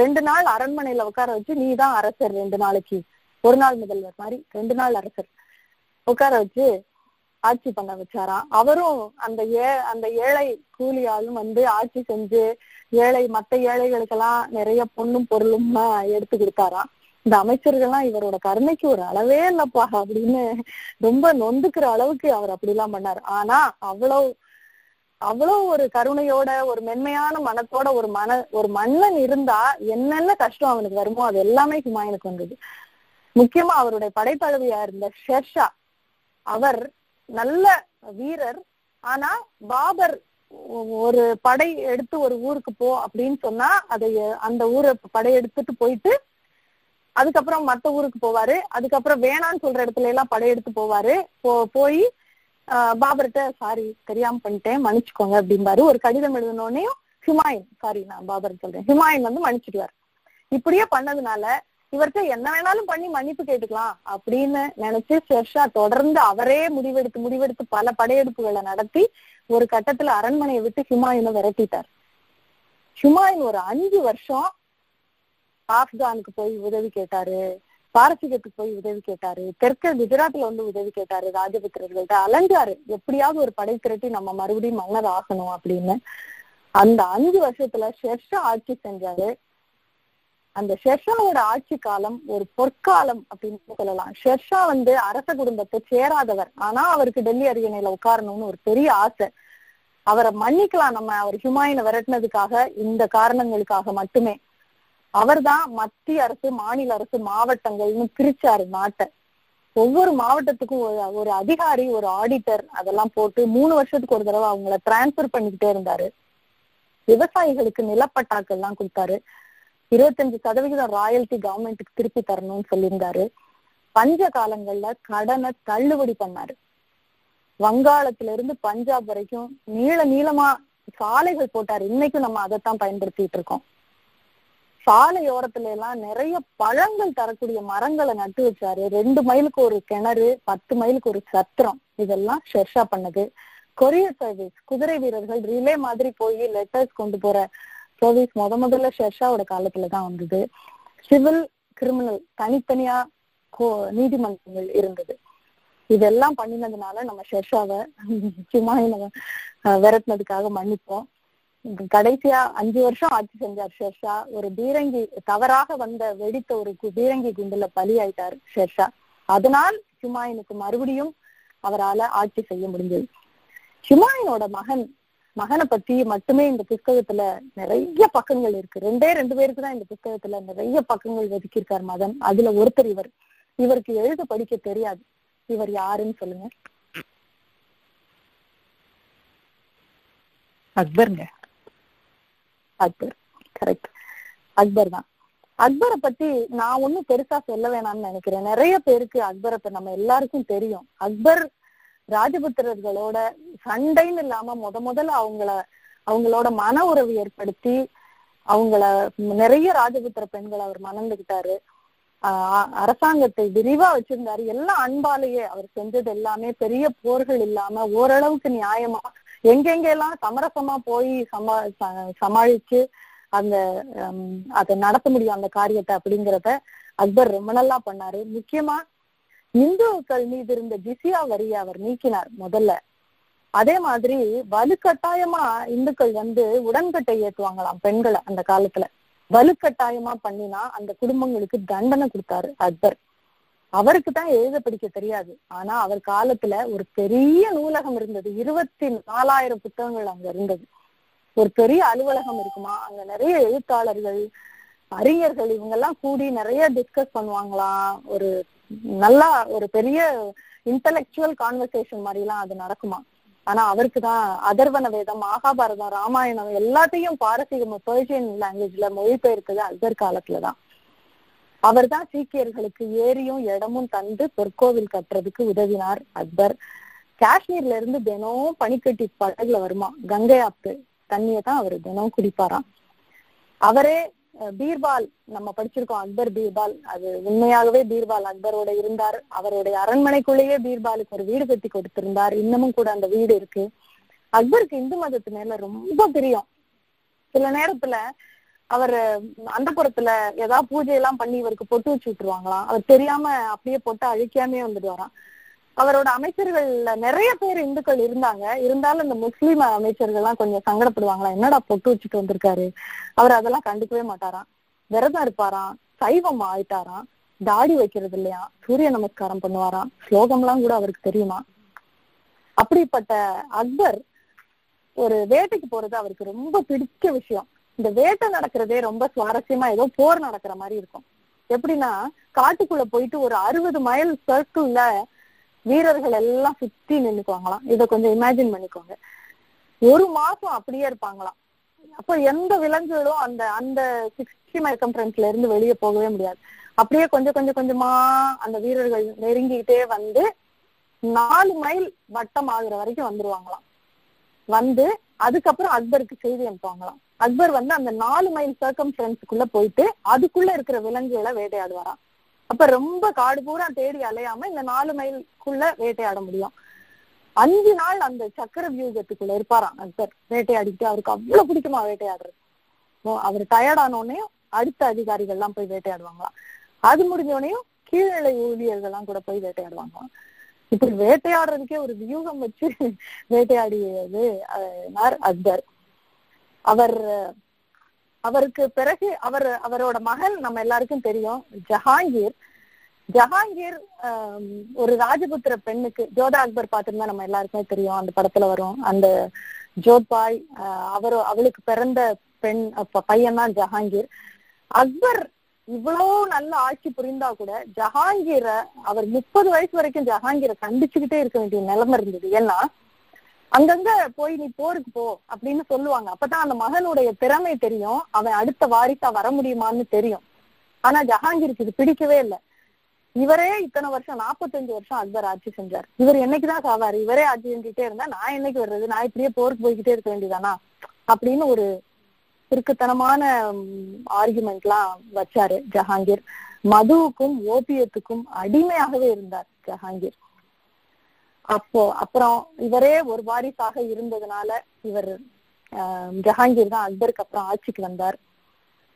[SPEAKER 2] ரெண்டு நாள் அரண்மனையில உட்கார வச்சு நீ தான் அரசர் ரெண்டு நாளைக்கு. ஒரு நாள் முதல்வர் மாதிரி ரெண்டு நாள் அரசர். உட்கார வச்சு ஆட்சி பண்ண வச்சாராம். அவரும் அந்த ஏ அந்த ஏழை கூலியாலும் வந்து ஆட்சி செஞ்சு ஏழை மத்த ஏழைகளுக்கெல்லாம் நிறைய பொண்ணும் பொருளும் எடுத்து கொடுத்தாராம். இந்த அமைச்சர்கள்லாம் இவரோட கருணைக்கு ஒரு அளவே இல்லப்பா அப்படின்னு ரொம்ப நொந்துக்கிற அளவுக்கு அவர் அப்படிலாம் பண்ணார். ஆனா அவ்வளவு அவ்வளவு ஒரு கருணையோட ஒரு மென்மையான மனத்தோட ஒரு மன ஒரு மன்னன் இருந்தா என்னென்ன கஷ்டம் அவனுக்கு வருமோ அது எல்லாமே ஹுமாயூனுக்கு வந்தது. முக்கியமா அவருடைய படைத்தளவியா இருந்த ஷெர்ஷா அவர் நல்ல வீரர் ஆனா பாபர் ஒரு படை எடுத்து ஒரு ஊருக்கு போ அப்படின்னு சொன்னா அதை அந்த ஊரை படை எடுத்துட்டு போயிட்டு அதுக்கப்புறம் மத்த ஊருக்கு போவாரு. அதுக்கப்புறம் வேணான்னு சொல்ற இடத்துல எல்லாம் படையெடுத்து போவாரு. போ போய் பாபர்கிட்ட சாரி தெரியாம பண்ணிட்டேன் மன்னிச்சுக்கோங்க அப்படிம்பாரு. ஒரு கடிதம் எழுதினோடனையும் ஹுமாயூன் சாரி நான் பாபர் சொல்றேன். ஹிமாயின் வந்து மன்னிச்சிடுவார். இப்படியே பண்ணதுனால இவர்கிட்ட என்ன வேணாலும் பண்ணி மன்னிப்பு கேட்டுக்கலாம் அப்படின்னு நினைச்சு ஷெர்ஷா தொடர்ந்து அவரே முடிவெடுத்து முடிவெடுத்து பல படையெடுப்புகளை நடத்தி ஒரு கட்டத்துல அரண்மனையை விட்டு ஹிமாயினை விரட்டிட்டார். ஹுமாயூன் ஒரு அஞ்சு வருஷம் ஆப்கானுக்கு போய் உதவி கேட்டாரு. பாரசீகத்துக்கு போய் உதவி கேட்டாரு தெற்கு குஜராத்ல வந்து உதவி கேட்டாரு ராஜபுத்திரர்கள்ட்ட. அலைஞ்சாரு எப்படியாவது ஒரு படை திரட்டி நம்ம மறுபடியும் மன்னர் ஆகணும் அப்படின்னு. அந்த அஞ்சு வருஷத்துல ஷெர்ஷா ஆட்சி செஞ்சாரு. அந்த ஷெர்ஷாவோட ஆட்சி காலம் ஒரு பொற்காலம் அப்படின்னு சொல்லலாம். ஷெர்ஷா வந்து அரச குடும்பத்தை சேராதவர். ஆனா அவருக்கு டெல்லி அரியணையில உட்காரணும்னு ஒரு பெரிய ஆசை. அவரை மன்னிக்கலாம் நம்ம அவர் ஹுமாயூனை விரட்டினதுக்காக இந்த காரணங்களுக்காக மட்டுமே. அவர் தான் மத்திய அரசு மாநில அரசு மாவட்டங்கள்னு பிரிச்சாரு நாட்டை. ஒவ்வொரு மாவட்டத்துக்கும் ஒரு ஒரு அதிகாரி ஒரு ஆடிட்டர் அதெல்லாம் போட்டு மூணு வருஷத்துக்கு ஒரு தடவை அவங்கள டிரான்ஸ்பர் பண்ணிக்கிட்டே இருந்தாரு. விவசாயிகளுக்கு நிலப்பட்டாக்கள் எல்லாம் கொடுத்தாரு. இருபத்தஞ்சு சதவிகிதம் ராயல்டி கவர்மெண்ட்டுக்கு திருப்பி தரணும்னு சொல்லியிருந்தாரு. பஞ்ச காலங்கள்ல கடனை தள்ளுபடி பண்ணாரு. வங்காளத்துல இருந்து பஞ்சாப் வரைக்கும் நீள நீளமா சாலைகள் போட்டாரு. இன்னைக்கும் நம்ம அதைத்தான் பயன்படுத்திட்டு இருக்கோம். சாலையோரத்துல எல்லாம் நிறைய பழங்கள் தரக்கூடிய மரங்களை நட்டு வச்சாரு. ரெண்டு மைலுக்கு ஒரு கிணறு பத்து மைலுக்கு ஒரு சத்திரம். இதெல்லாம் ஷெர்ஷா பண்ணது. கொரியர் சர்வீஸ் குதிரை வீரர்கள் ரிலே மாதிரி போய் லெட்டர்ஸ் கொண்டு போற சர்வீஸ் முத முதல்ல ஷெர்ஷாவோட காலத்துல தான் வந்தது. சிவில் கிரிமினல் தனித்தனியா கோ- நீதிமன்றங்கள் இருந்தது. இதெல்லாம் பண்ணினதுனால நம்ம ஷெர்ஷாவை சுமாயின விரட்டினதுக்காக மன்னிப்போம். கடைசியா அஞ்சு வருஷம் ஆட்சி செஞ்சார் ஷெர்ஷா. ஒரு பீரங்கி தவறாக வந்த வெடித்த ஒரு கு- பீரங்கி குண்டுல பலி ஆயிட்டார் ஷெர்ஷா. அதனால் ஹுமாயூனுக்கு மறுபடியும் அவரால ஆட்சி செய்ய முடிஞ்சது. ஹுமாயூனோட மகன் மகனை பத்தி மட்டுமே இந்த புஸ்தகத்துல நிறைய பக்கங்கள் இருக்கு. ரெண்டே ரெண்டு பேருக்கு தான் இந்த புஸ்தகத்துல நிறைய பக்கங்கள் ஒதுக்கியிருக்கார் மதன் அதுல ஒருத்தர் இவர். இவருக்கு எழுத படிக்க தெரியாது. இவர் யாருன்னு சொல்லுங்க.
[SPEAKER 4] அக்பருங்க
[SPEAKER 2] அக்பர். கரெக்ட் அக்பர் தான். அக்பரை பத்தி நான் ஒண்ணும் பெருசா சொல்ல வேணாம்னு நினைக்கிறேன். நிறைய பேருக்கு அக்பரை இப்ப நம்ம எல்லாருக்கும் தெரியும். அக்பர் ராஜபுத்திரர்களோட சண்டைன்னு இல்லாம முத முதல்ல அவங்கள அவங்களோட மன உறவு ஏற்படுத்தி அவங்கள நிறைய ராஜபுத்திர பெண்களை அவர் மணந்துகிட்டாரு ஆஹ் அரசாங்கத்தை விரிவா வச்சிருந்தாரு. எல்லாம் அன்பாலேயே அவர் செஞ்சது எல்லாமே பெரிய போர்கள் இல்லாம ஓரளவுக்கு நியாயமா எங்கெங்க எல்லாம் சமரசமா போய் சமா ச- சமாளிச்சு அந்த ஹம், அதை நடத்த முடியும் அந்த காரியத்தை அப்படிங்கிறத அக்பர் ரொம்ப நல்லா பண்ணாரு. முக்கியமா இந்துக்கள் மீது இருந்த ஜிசியா வரியை அவர் நீக்கினார் முதல்ல. அதே மாதிரி வலுக்கட்டாயமா இந்துக்கள் வந்து உடன்கட்டை ஏற்றுவாங்களாம் பெண்களை அந்த காலத்துல. வலுக்கட்டாயமா பண்ணினா அந்த குடும்பங்களுக்கு தண்டனை கொடுத்தாரு அக்பர். அவருக்கு தான் எழுத படிக்க தெரியாது. ஆனா அவர் காலத்துல ஒரு பெரிய நூலகம் இருந்தது. இருபத்தி நாலாயிரம் புத்தகங்கள் அங்க இருந்தது. ஒரு பெரிய அலுவலகம் இருக்குமா? அங்க நிறைய எழுத்தாளர்கள் அறிஞர்கள் இவங்க எல்லாம் கூடி நிறைய டிஸ்கஸ் பண்ணுவாங்களாம். ஒரு நல்லா ஒரு பெரிய இன்டலெக்சுவல் கான்வர்சேஷன் மாதிரி எல்லாம் அது நடக்குமா? ஆனா அவருக்கு தான் அதர்வன வேதம் மகாபாரதம் ராமாயணம் எல்லாத்தையும் பாரசீகம் பெர்ஷியன் லாங்குவேஜ்ல மொழிபெயர்த்தது அக்பர் காலத்துலதான் அவர் தான் சீக்கியர்களுக்கு ஏரியும் இடமும் தந்து பொற்கோவில் கட்டுறதுக்கு உதவினார் அக்பர். காஷ்மீர்ல இருந்து தினம் பனிக்கட்டி படகுல வருமா? கங்கை ஆப்பு தண்ணியை தான் அவர் தினம் குடிப்பாராம். அவரே அஹ், பீர்பால் நம்ம படிச்சிருக்கோம் அக்பர் பீர்பால். அது உண்மையாகவே பீர்பால் அக்பரோட இருந்தார். அவருடைய அரண்மனைக்குள்ளேயே பீர்பாலுக்கு ஒரு வீடு கட்டி கொடுத்திருந்தார். இன்னமும் கூட அந்த வீடு இருக்கு. அக்பருக்கு இந்து மதத்து மேல ரொம்ப பிரியம். சில நேரத்துல அவர் அந்த புறத்துல ஏதாவது பூஜை எல்லாம் பண்ணி இவருக்கு பொட்டு வச்சு விட்டுருவாங்களாம். அவர் தெரியாம அப்படியே பொட்டு அழிக்காமே வந்துட்டு வரான் அவரோட அமைச்சர்கள்ல நிறைய பேர் இந்துக்கள் இருந்தாங்க. இருந்தாலும் இந்த முஸ்லீம் அமைச்சர்கள்லாம் கொஞ்சம் சங்கடப்படுவாங்களா என்னடா பொட்டு வச்சுட்டு வந்திருக்காரு? அவர் அதெல்லாம் கண்டுக்கவே மாட்டாராம். விரதம் இருப்பாராம். சைவம் ஆயிட்டாராம். தாடி வைக்கிறது இல்லையா? சூரிய நமஸ்காரம் பண்ணுவாராம். ஸ்லோகம்லாம் கூட அவருக்கு தெரியுமா? அப்படிப்பட்ட அக்பர் ஒரு வேட்டைக்கு போறது அவருக்கு ரொம்ப பிடிச்ச விஷயம். இந்த வேட்டை நடக்கிறதே ரொம்ப சுவாரஸ்யமா ஏதோ போர் நடக்கிற மாதிரி இருக்கும். எப்படின்னா காட்டுக்குள்ள போயிட்டு ஒரு அறுபது மைல் சர்க்கிள்ல வீரர்கள் எல்லாம் சுத்தி நின்னுக்குவாங்களாம். இத கொஞ்சம் இமேஜின் பண்ணிக்கோங்க. ஒரு மாசம் அப்படியே இருப்பாங்களாம். அப்ப எந்த விலங்குகளும் அந்த அந்த சிக்ஸ்டி மைல் கம்பரன்ஸ்ல இருந்து வெளியே போகவே முடியாது. அப்படியே கொஞ்சம் கொஞ்சம் கொஞ்சமா அந்த வீரர்கள் நெருங்கிக்கிட்டே வந்து நாலு மைல் வட்டம் ஆகுற வரைக்கும் வந்துருவாங்களாம். வந்து அதுக்கப்புறம் அக்பருக்கு செய்தி அனுப்புவாங்களாம். அக்பர் வந்து அந்த நாலு மைல் சர்க்கம்ஃபரன்ஸுக்குள்ள போயிட்டு அதுக்குள்ள இருக்கிற விலங்குகளை வேட்டையாடுவாராம் அப்ப ரொம்ப காடு பூரா தேடி அலையாம இந்த நாலு மைலுக்குள்ள வேட்டையாட முடியும். அஞ்சு நாள் அந்த சக்கர வியூகத்துக்குள்ள இருப்பாராம் அக்பர். வேட்டையாடிட்டு அவருக்கு அவ்வளவு பிடிக்குமா வேட்டையாடுறது. அவர் டயர்டானோடனே அடுத்த அதிகாரிகள் எல்லாம் போய் வேட்டையாடுவாங்களாம் அது முடிஞ்சோடனையும் கீழ்நிலை ஊழியர்கள் எல்லாம் கூட போய் வேட்டையாடுவாங்களாம் இப்படி வேட்டையாடுறதுக்கே ஒரு வியூகம் வச்சு வேட்டையாடியது அக்பர். அவர் அவருக்கு பிறகு அவர் அவரோட மகன் நம்ம எல்லாருக்கும் தெரியும் ஜஹாங்கீர். ஜஹாங்கீர் ஒரு ராஜபுத்திர பெண்ணுக்கு ஜோதா அக்பர் பார்த்திருந்தா நம்ம எல்லாருக்குமே தெரியும் அந்த படத்துல வரும். அந்த ஜோத்பாய் ஆஹ், அவர் அவளுக்கு பிறந்த பெண் அப்ப பையன் தான் ஜஹாங்கீர். அக்பர் இவ்வளவு நல்ல ஆட்சி புரிந்தா கூட ஜஹாங்கீரை அவர் முப்பது வயசு வரைக்கும் ஜஹாங்கீரை கண்டிச்சுக்கிட்டே இருக்க வேண்டிய நிலைமை இருந்தது. ஏன்னா அங்கங்க போய் நீ போருக்கு போ அப்படின்னு சொல்லுவாங்க. அப்பதான் அந்த மகனுடைய திறமை தெரியும். அவன் அடுத்த வாரிசா வர முடியுமான்னு தெரியும். ஆனா ஜஹாங்கீருக்கு இது பிடிக்கவே இல்லை. இவரே இத்தனை வருஷம் நாற்பத்தஞ்சு வருஷம் அக்பர் ஆட்சி செஞ்சார். இவர் என்னைக்குதான் சாவாரு? இவரே ஆட்சி செஞ்சுட்டே இருந்தா நான் என்னைக்கு வர்றது? நான் இப்படியே போருக்கு போய்கிட்டே இருக்க வேண்டியதானா? அப்படின்னு ஒரு கிறுக்குத்தனமான ஆர்குமெண்ட் எல்லாம் வச்சாரு ஜஹாங்கீர். மதுவுக்கும் ஓபியத்துக்கும் அடிமையாகவே இருந்தார் ஜஹாங்கீர். அப்போ அப்புறம் இவரே ஒரு வாரிசாக இருந்ததுனால இவர் ஆஹ், ஜஹாங்கீர் தான் அக்பருக்கு அப்புறம் ஆட்சிக்கு வந்தார்.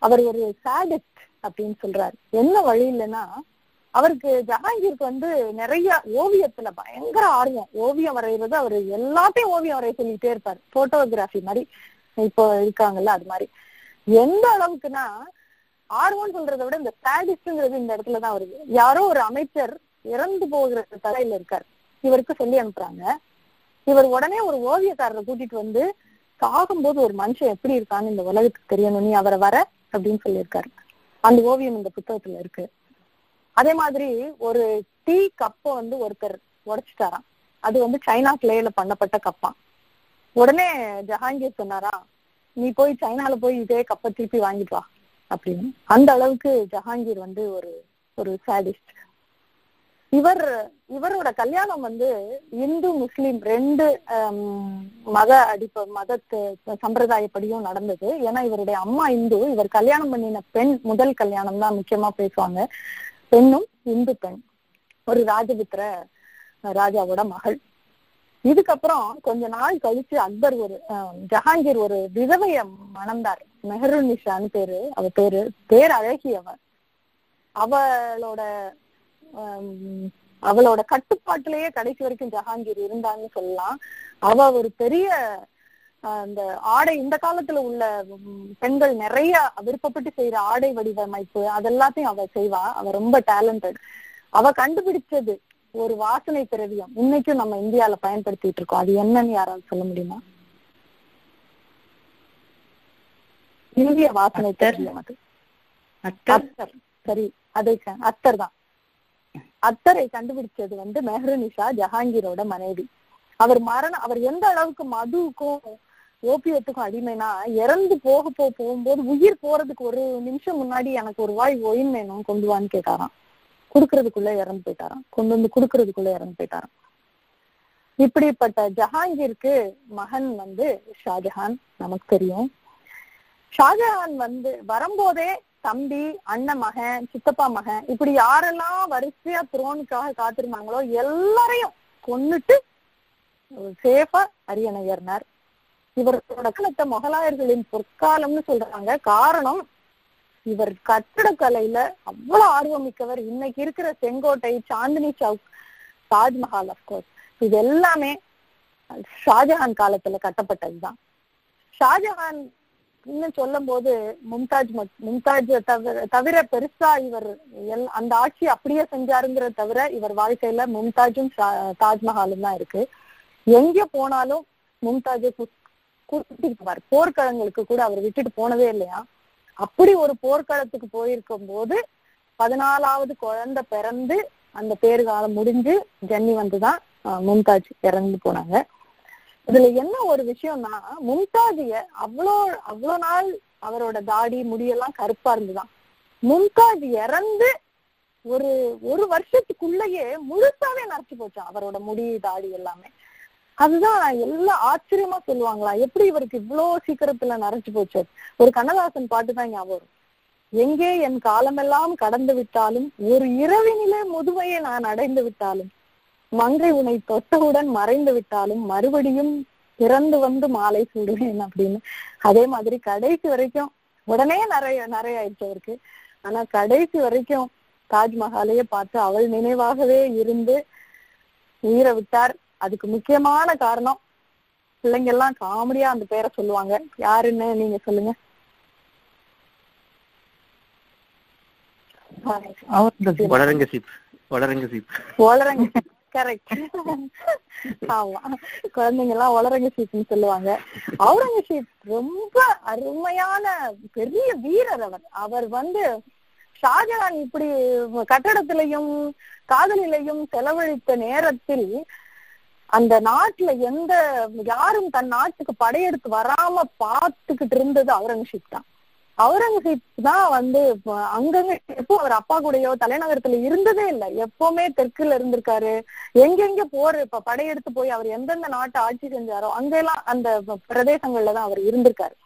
[SPEAKER 2] அவர் ஒரு சாடிஸ்ட் அப்படின்னு சொல்றாரு. என்ன வழி இல்லைன்னா அவருக்கு ஜஹாங்கீருக்கு வந்து நிறைய ஓவியத்துல பயங்கர ஆர்வம். ஓவியம் வரைகிறது அவர் எல்லாத்தையும் ஓவியம் வரைய சொல்லிட்டே இருப்பார். போட்டோகிராஃபி மாதிரி. இப்போ இருக்காங்கல்ல அது மாதிரி. எந்த அளவுக்குன்னா ஆர்வம்னு சொல்றதை விட இந்த ஸ்டாடிஸ்ட்ங்கிறது இந்த இடத்துலதான் வருது. யாரோ ஒரு அமைச்சர் இறந்து போகிற தலையில இருக்கார். இவருக்கு சொல்லி அனுப்புறாங்க. இவர் உடனே ஒரு ஓவியக்காரரை கூட்டிட்டு வந்து சாகும்போது ஒரு மனுஷன் எப்படி இருக்கான்னு இந்த உலகத்துக்கு தெரியணும் நீ அவரை வர அப்படின்னு சொல்லியிருக்காரு. அந்த ஓவியம் இந்த புத்தகத்துல இருக்கு. அதே மாதிரி ஒரு டீ கப்பை வந்து ஒருத்தர் உடைச்சிட்டாராம். அது வந்து சைனா கிளேல பண்ணப்பட்ட கப்பான் உடனே ஜஹாங்கீர் சொன்னாரா நீ போய் சைனால போய் இதே கப்பை திருப்பி வாங்கிட்டு வா அப்படின்னு. அந்த அளவுக்கு ஜஹாங்கீர் வந்து ஒரு ஒரு சாடிஸ்ட் இவர் இவரோட கல்யாணம் வந்து இந்து முஸ்லிம் ரெண்டு மத அடிப்ப மதத்து சம்பிரதாயப்படியும் நடந்தது. ஏன்னா இவருடைய அம்மா இந்து. இவர் கல்யாணம் பண்ணின பெண் முதல் கல்யாணம் தான் முக்கியமா பேசுவாங்க. பெண்ணும் இந்து பெண். ஒரு ராஜபுத்திர ராஜாவோட மகள். இதுக்கப்புறம் கொஞ்ச நாள் கழிச்சு அக்பர் ஒரு ஜஹாங்கீர் ஒரு விதவைய மணந்தார். மெஹருநிஷான்னு பேரு. அவ பேரு பேர் அழகி அவ அவளோட அவளோட கட்டுப்பாட்டிலேயே கடைசி வரைக்கும் ஜஹாங்கீர் இருந்தான்னு சொல்லலாம். அவ ஒரு பெரிய அந்த ஆடை இந்த காலத்துல உள்ள பெண்கள் நிறைய விருப்பப்பட்டு செய்யற ஆடை வடிவமைப்பு அதெல்லாத்தையும் அவ செய்வா. அவ ரொம்ப டேலண்டட் அவ கண்டுபிடிச்சது ஒரு வாசனை திரவியம். இன்னைக்கும் நம்ம இந்தியால பயன்படுத்திட்டு இருக்கோம். அது என்னன்னு யாராவது சொல்ல முடியுமா? இந்திய வாசனை. திரவியம் அது.
[SPEAKER 4] அத்தர்.
[SPEAKER 2] சரி அதை அத்தர் தான். அத்தரை கண்டுபிடிச்சது வந்து மெஹருனிஷா ஜஹாங்கீரோட மனைவி. அவர் மரணம் அவர் எந்த அளவுக்கு மதுவுக்கும் ஓபியத்துக்கும் அடிமைனா இறந்து போக போக போகும்போது உயிர் போறதுக்கு ஒரு நிமிஷம் முன்னாடி எனக்கு ஒரு வாய் ஒயின் வேணும் கொண்டு வான்னு கேட்டாராம். குடுக்கறதுக்குள்ள இறந்து போயிட்டாராம். கொண்டு வந்து குடுக்கறதுக்குள்ள இறந்து போயிட்டாராம். இப்படிப்பட்ட ஜஹாங்கீருக்கு மகன் வந்து ஷாஜஹான் நமக்கு தெரியும். ஷாஜஹான் வந்து வரும்போதே தம்பி அண்ணன் மகன் சித்தப்பா மகன் இப்படி யாரெல்லாம் வரிசையா துரோனுக்காக காத்திருந்தாங்களோ எல்லாரையும் கொன்னுட்டு சேஃபா அரியணை ஏறினார். இவரோட காலத்தை முகலாயர்களின் பொற்காலம்னு சொல்றாங்க. காரணம் இவர் கட்டடக்கலையில அவ்வளவு ஆர்வம் மிக்கவர். இன்னைக்கு இருக்கிற செங்கோட்டை சாந்தினி சவுக் தாஜ்மஹால் அப்கோர்ஸ் இது எல்லாமே ஷாஜஹான் காலத்துல கட்டப்பட்டதுதான். ஷாஜஹான் இன்னும் சொல்லும் போது மும்தாஜ் மும்தாஜ் தவிர தவிர பெருசா இவர் எல் அந்த ஆட்சி அப்படியே செஞ்சாருங்கிறத தவிர இவர் வாழ்க்கையில மும்தாஜும் தாஜ்மஹாலும் தான் இருக்கு. எங்க போனாலும் மும்தாஜை கூட்டிட்டு போர்க்களங்களுக்கு கூட அவர் விட்டுட்டு போனதே இல்லையா? அப்படி ஒரு போர்க்களத்துக்கு போயிருக்கும் போது பதினாலாவது குழந்தை பிறந்து அந்த பேறுகாலம் முடிஞ்சு ஜன்னி வந்துதான் ஆஹ், மும்தாஜ் இறந்து போனாங்க. இதுல என்ன ஒரு விஷயம்னா மும்தாஜிய அவ்வளோ அவ்வளோ நாள் அவரோட தாடி முடியெல்லாம் கருப்பா இருந்துதான். மும்தாஜ் இறந்து ஒரு ஒரு வருஷத்துக்குள்ளேயே முழுசாவே நரைச்சு போச்சான் அவரோட முடி தாடி எல்லாமே. அதுதான் எல்லாம் ஆச்சரியமா சொல்லுவாங்களா எப்படி இவருக்கு இவ்வளோ சீக்கிரத்துல நரைச்சு போச்சு? ஒரு கண்ணதாசன் பாட்டு தான் ஞாபகம் வரும். எங்கே என் காலமெல்லாம் கடந்து விட்டாலும் ஒரு இரவினிலே முதுமையை நான் அடைந்து விட்டாலும் மங்கை உன்னை தொட்டவுடன் மறைந்து விட்டாலும் மறுபடியும் பிறந்து வந்து மாலை சூடுவேன் அப்படின்னு. அதே மாதிரி கடைசி வரைக்கும் உடனே நிறைய நிறைய ஆயிடுச்சு அவருக்கு. ஆனா கடைசி வரைக்கும் தாஜ்மஹாலையே பார்த்து அவள் நினைவாகவே இருந்து உயிரை விட்டார். அதுக்கு முக்கியமான காரணம் பிள்ளைங்க எல்லாம் காமெடியா அந்த பேரை சொல்லுவாங்க. யாருன்னு நீங்க சொல்லுங்க.
[SPEAKER 1] வளரங்கசீப் வளரங்கசீப்
[SPEAKER 2] ஒளரங்க கரெக்ட் ஆமா. குழந்தைங்க எல்லாம் ஒளரங்கசீப்னு சொல்லுவாங்க. அவுரங்கசீப் ரொம்ப அருமையான பெரிய வீரர் அவர். அவர் வந்து ஷாஜகான் இப்படி கட்டடத்திலையும் காதலிலையும் செலவழித்த நேரத்தில் அந்த நாட்டுல எந்த யாரும் தன் நாட்டுக்கு படையெடுத்து வராம பார்த்துக்கிட்டு இருந்தது அவுரங்கசீப் தான். அவுரங்கசீப் தான் வந்து அங்கங்க எப்போ அவர் அப்பா கூடயோ தலைநகரத்துல இருந்ததே இல்லை. எப்பவுமே தெற்குல இருந்திருக்காரு. எங்கெங்க போர் இப்ப படையெடுத்து போய் அவர் எந்தெந்த நாட்டை ஆட்சி செஞ்சாரோ அங்கெல்லாம் அந்த பிரதேசங்கள்ல தான் அவர் இருந்திருக்காரு.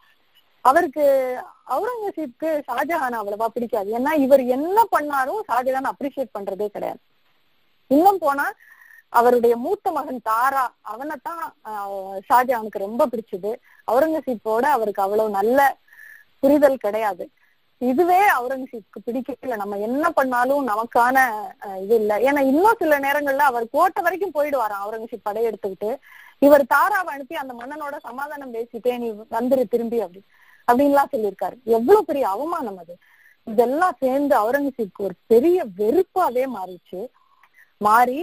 [SPEAKER 2] அவருக்கு அவுரங்கசீப்க்கு ஷாஜஹான் அவ்வளவா பிடிக்காது. ஏன்னா இவர் என்ன பண்ணாரும் ஷாஜஹான் அப்ரிசியேட் பண்றதே கிடையாது. இன்னும் போனா அவருடைய மூத்த மகன் தாரா அவனைத்தான் ஷாஜஹானுக்கு ரொம்ப பிடிச்சது. அவுரங்கசீப்போட அவருக்கு அவ்வளவு நல்ல புரிதல் கிடையாது. இதுவே அவுரங்கசீப்க்கு பிடிக்கல நம்ம என்ன பண்ணாலும் நமக்கான அஹ், இது இல்ல. ஏன்னா இன்னும் சில நேரங்கள்ல அவர் கோட்டை வரைக்கும் போயிடுவாராம் அவுரங்கசீப் படையெடுத்துக்கிட்டு இவர் தாராவை அனுப்பி அந்த மன்னனோட சமாதானம் பேசிட்டே நீ வந்துரு திரும்பி அப்படி அப்படின்லாம் சொல்லியிருக்காரு. எவ்வளவு பெரிய அவமானம் அது. இதெல்லாம் சேர்ந்து அவுரங்கசீப்க்கு ஒரு பெரிய வெறுப்பாவே மாறிச்சு மாறி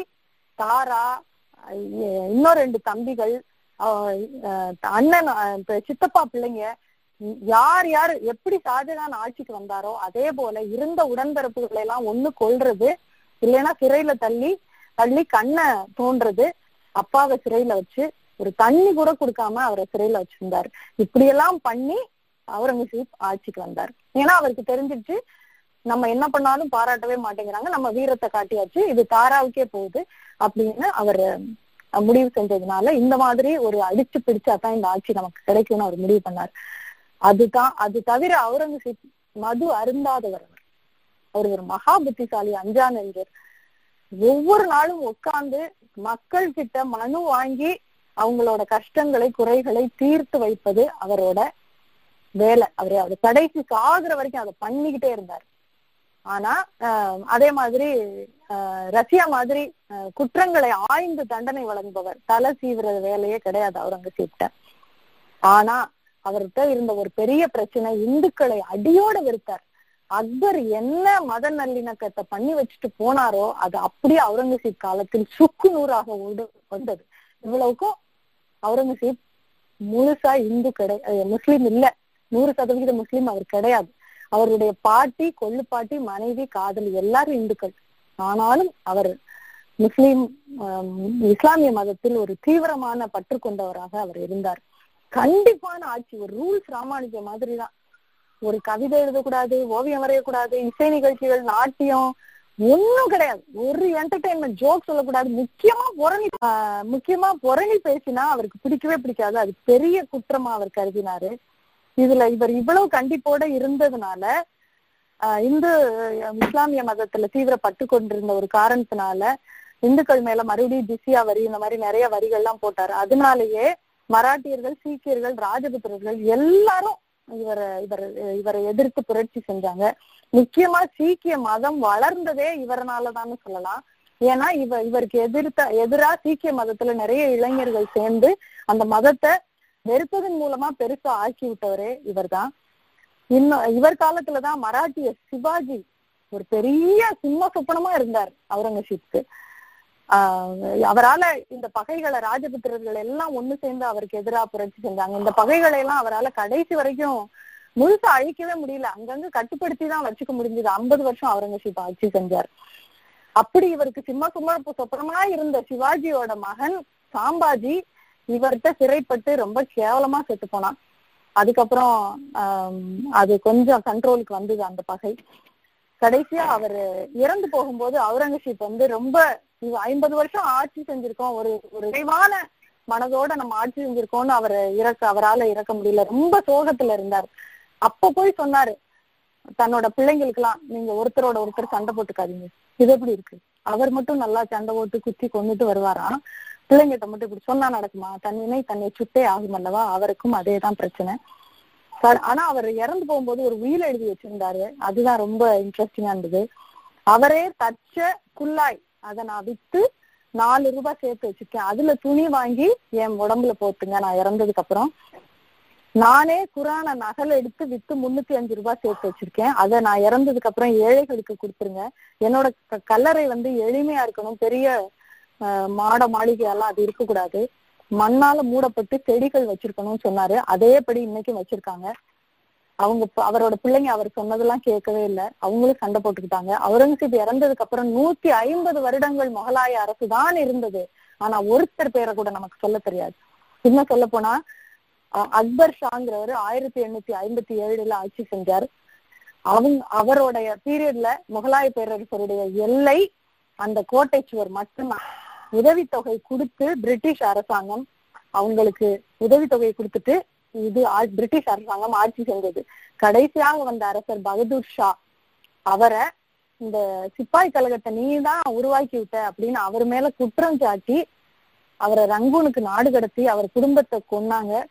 [SPEAKER 2] தாரா இன்னும் ரெண்டு தம்பிகள் அஹ் அண்ணன் சித்தப்பா பிள்ளைங்க யார் யார் எப்படி ஷாஜகான் ஆட்சிக்கு வந்தாரோ அதே போல இருந்த உடன்பிறப்புகளை எல்லாம் ஒண்ணு கொல்றது இல்லைன்னா சிறையில தள்ளி தள்ளி கண்ணை தோன்றது அப்பாவை சிறையில வச்சு ஒரு தண்ணி கூட கொடுக்காம அவரை சிறையில வச்சிருந்தாரு. இப்படியெல்லாம் பண்ணி அவுரங்கசீப் ஆட்சிக்கு வந்தார். ஏன்னா அவருக்கு தெரிஞ்சிருச்சு நம்ம என்ன பண்ணாலும் பாராட்டவே மாட்டேங்கிறாங்க நம்ம வீரத்தை காட்டியாச்சு இது தாராவுக்கே போகுது அப்படின்னு அவர் முடிவு செஞ்சதுனால இந்த மாதிரி ஒரு அடிச்சு பிடிச்சாதான் இந்த ஆட்சி நமக்கு கிடைக்கும்னு அவர் முடிவு பண்ணார். அதுதான் அது தவிர அவுரங்கசீப் மது அருந்தாதவர் அவர். ஒரு மகா புத்திசாலி அஞ்சா நெஞ்சர். ஒவ்வொரு நாளும் உட்கார்ந்து மக்கள் கிட்ட மனு வாங்கி அவங்களோட கஷ்டங்களை குறைகளை தீர்த்து வைப்பது அவரோட வேலை. அவர் அவர் கடைசி சாகுற வரைக்கும் அதை பண்ணிக்கிட்டே இருந்தார். ஆனா அதே மாதிரி ஆஹ், ரஷ்யா மாதிரி குற்றங்களை ஆய்ந்து தண்டனை வழங்குபவர் தலை சீவிர வேலையே கிடையாது அவுரங்கசீப்ட ஆனா அவர்கிட்ட இருந்த ஒரு பெரிய பிரச்சனை இந்துக்களை அடியோட வெறுத்தார். அக்பர் என்ன மத நல்லிணக்கத்தை பண்ணி வச்சுட்டு போனாரோ அது அப்படியே அவுரங்கசீப் காலத்தில் சுக்கு நூறாக வந்தது. இவ்வளவுக்கும் அவுரங்கசீப் முழுசா இந்து கிடை அஹ் இல்ல. நூறு சதவிகித முஸ்லீம் அவர் கிடையாது. அவருடைய பாட்டி கொள்ளு பாட்டி மனைவி காதலி எல்லாரும் இந்துக்கள். ஆனாலும் அவர் முஸ்லீம் இஸ்லாமிய மதத்தில் ஒரு தீவிரமான பற்று கொண்டவராக அவர் இருந்தார். கண்டிப்பான ஆட்சி ஒரு ரூல்ஸ் ராமானுஜ மாதிரி தான் ஒரு கவிதை எழுதக்கூடாது ஓவியம் வரையக்கூடாது இசை நிகழ்ச்சிகள் நாட்டியம் ஒன்னும் கிடையாது. ஒரு என்டர்டைன்மெண்ட் ஜோக் சொல்லக்கூடாது. முக்கியமா புரணி முக்கியமா புரணி பேசினா அவருக்கு பிடிக்கவே பிடிக்காது. அது பெரிய குற்றமா அவர் கருதினாரு. இதுல இவர் இவ்வளவு கண்டிப்போட இருந்ததுனால ஆஹ் இந்து இஸ்லாமிய மதத்துல தீவிர பட்டு கொண்டிருந்த ஒரு காரணத்தினால இந்துக்கள் மேல மறுபடியும் திசியா வரி இந்த மாதிரி நிறைய வரிகள்லாம் போட்டாரு. அதனாலயே மராட்டியர்கள் சீக்கியர்கள் ராஜபுத்திரர்கள் எல்லாரும் இவரை இவர் இவரை எதிர்த்து புரட்சி செஞ்சாங்க. முக்கியமா சீக்கிய மதம் வளர்ந்ததே இவரனாலதான்னு சொல்லலாம். ஏன்னா இவ இவருக்கு எதிர்த்த எதிரா சீக்கிய மதத்துல நிறைய இளைஞர்கள் சேர்ந்து அந்த மதத்தை வெறுப்பதன் மூலமா பெருசா ஆக்கி விட்டவரே இவர்தான். இன்னும் இவர் காலத்துலதான் மராட்டிய சிவாஜி ஒரு பெரிய சிம்ம சொப்பனமா இருந்தார் அவுரங்கசீப்க்கு. அவரால இந்த பகைகளை ராஜபுத்திரர்கள் எல்லாம் ஒண்ணு சேர்ந்து அவருக்கு எதிராக புரட்சி செஞ்சாங்க. இந்த பகைகளை எல்லாம் அவரால கடைசி வரைக்கும் முழுசா அழிக்கவே முடியல. அங்கங்க கட்டுப்படுத்தி தான் வச்சுக்க முடிஞ்சது. ஐம்பது வருஷம் அவுரங்கசீப் ஆட்சி செஞ்சார். அப்படி இவருக்கு சிம்ம சுமரப்பு சொப்பனமா இருந்த சிவாஜியோட மகன் சாம்பாஜி இவர்கிட்ட சிறைப்பட்டு ரொம்ப கேவலமா செத்து போனான். அதுக்கப்புறம் அது கொஞ்சம் கண்ட்ரோலுக்கு வந்தது அந்த பகை. கடைசியா அவர் இறந்து போகும்போது அவுரங்கசீப் வந்து ரொம்ப ஐம்பது வருஷம் ஆட்சி செஞ்சிருக்கோம். ஒரு ஒரு விரைவான மனதோட நம்ம ஆட்சி செஞ்சிருக்கோம்னு அவர் இறக்க அவரால இறக்க முடியல. ரொம்ப சோகத்துல இருந்தார். அப்ப போய் சொன்னாரு தன்னோட பிள்ளைங்களுக்கு எல்லாம் நீங்க ஒருத்தரோட ஒருத்தர் சண்டை போட்டுக்காதீங்க. இது எப்படி இருக்கு? அவர் மட்டும் நல்லா சண்டை போட்டு குத்தி கொண்டுட்டு வருவாராம் பிள்ளைங்கிட்ட மட்டும் இப்படி சொன்னா நடக்குமா? தன்னினை தன்னை சுட்டே ஆகும் அல்லவா? அவருக்கும் அதேதான் பிரச்சனை. ஆனா அவர் இறந்து போகும்போது ஒரு உயிர் எழுதி வச்சிருந்தாரு. அதுதான் ரொம்ப இன்ட்ரெஸ்டிங்கா இருந்தது. அவரே தச்ச குல்லாய் அதை நான் வித்து நாலு ரூபாய் சேர்த்து வச்சிருக்கேன். அதுல துணி வாங்கி என் உடம்புல போட்டுங்க நான் இறந்ததுக்கு அப்புறம் நானே குரான நகல் எடுத்து வித்து முன்னூத்தி அஞ்சு ரூபாய் சேர்த்து வச்சிருக்கேன். அதை நான் இறந்ததுக்கு அப்புறம் ஏழைகளுக்கு கொடுத்துருங்க. என்னோட க- கல்லறை வந்து எளிமையா இருக்கணும். பெரிய மாட மாளிகை எல்லாம் அது இருக்கக்கூடாது. மண்ணால மூடப்பட்டு செடிகள் வச்சிருக்கணும்னு சொன்னாரு. அதேபடி இன்னைக்கும் வச்சிருக்காங்க. அவங்க அவரோட பிள்ளைங்க அவர் சொன்னதெல்லாம் கேட்கவே இல்லை. அவங்களும் சண்டை போட்டுக்கிட்டாங்க. அவுரங்கசீப் இறந்ததுக்கு அப்புறம் நூத்தி ஐம்பது வருடங்கள் முகலாய அரசு தான் இருந்தது. ஆனா ஒருத்தர் பேரை கூட நமக்கு சொல்ல தெரியாது. இன்னும் சொல்ல போனா அக்பர் ஷாங்கிறவர் ஆயிரத்தி எண்ணூத்தி ஐம்பத்தி ஏழுல ஆட்சி செஞ்சார். அவங்க அவருடைய பீரியட்ல முகலாய பேரரசருடைய எல்லை அந்த கோட்டை சுவர் மட்டும்தான் உதவித்தொகை கொடுத்து பிரிட்டிஷ் அரசாங்கம் அவங்களுக்கு உதவித்தொகை கொடுத்துட்டு இது ஆ- பிரிட்டிஷ் அரசாங்கம் ஆட்சி செஞ்சது. கடைசியாக வந்த அரசர் பகதூர் ஷா. அவரை இந்த சிப்பாய் கழகத்தை நீ தான் உருவாக்கி விட்ட அப்படின்னு அவர் மேல குற்றம் சாட்டி அவரை ரங்கூனுக்கு நாடு கடத்தி அவர் குடும்பத்தை கொன்னாங்க.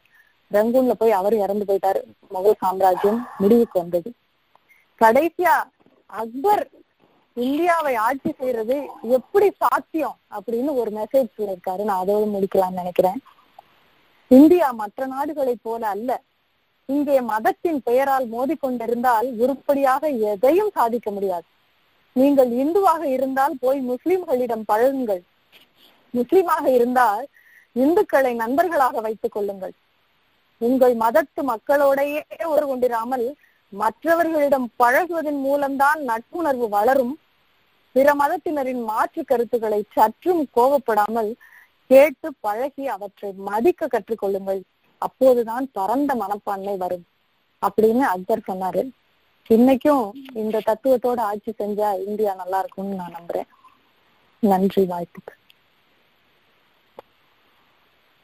[SPEAKER 2] ரங்கூன்ல போய் அவர் இறந்து போயிட்டாரு. முகல் சாம்ராஜ்யம் முடிவுக்கு வந்தது. கடைசியா அக்பர் இந்தியாவை ஆட்சி செய்யறது எப்படி சாத்தியம் அப்படின்னு ஒரு மெசேஜ் சொல்லியிருக்காரு. நான் அதோடு முடிக்கலாம்னு நினைக்கிறேன். இந்தியா மற்ற நாடுகளைப் போல அல்ல. இங்கே மதத்தின் பெயரால் மோதிக்கொண்டிருந்தால் உருப்படியாக எதையும் சாதிக்க முடியாது. நீங்கள் இந்துவாக இருந்தால் போய் முஸ்லிம்களிடம் பழகுங்கள். முஸ்லிமாக இருந்தால் இந்துக்களை நண்பர்களாக வைத்துக் கொள்ளுங்கள். உங்கள் மதத்து மக்களோடையே ஒரு கொண்டிராமல் மற்றவர்களிடம் பழகுவதன் மூலம்தான் நட்புணர்வு வளரும். பிற மதத்தினரின் மாற்று கருத்துக்களை சற்றும் கோபப்படாமல் கேட்டு பழகி அவற்றை மதிக்க கற்றுக்கொள்ளுங்கள். அப்போதுதான் பரந்த மனப்பான்மை வரும். அப்படின்னு அக்பர் சொன்னாரு. இன்னைக்கும் இந்த தத்துவத்தோட ஆட்சி செஞ்சா இந்தியா நல்லா இருக்கும்னு நான் நம்புறேன். நன்றி வாய்ப்புக்கு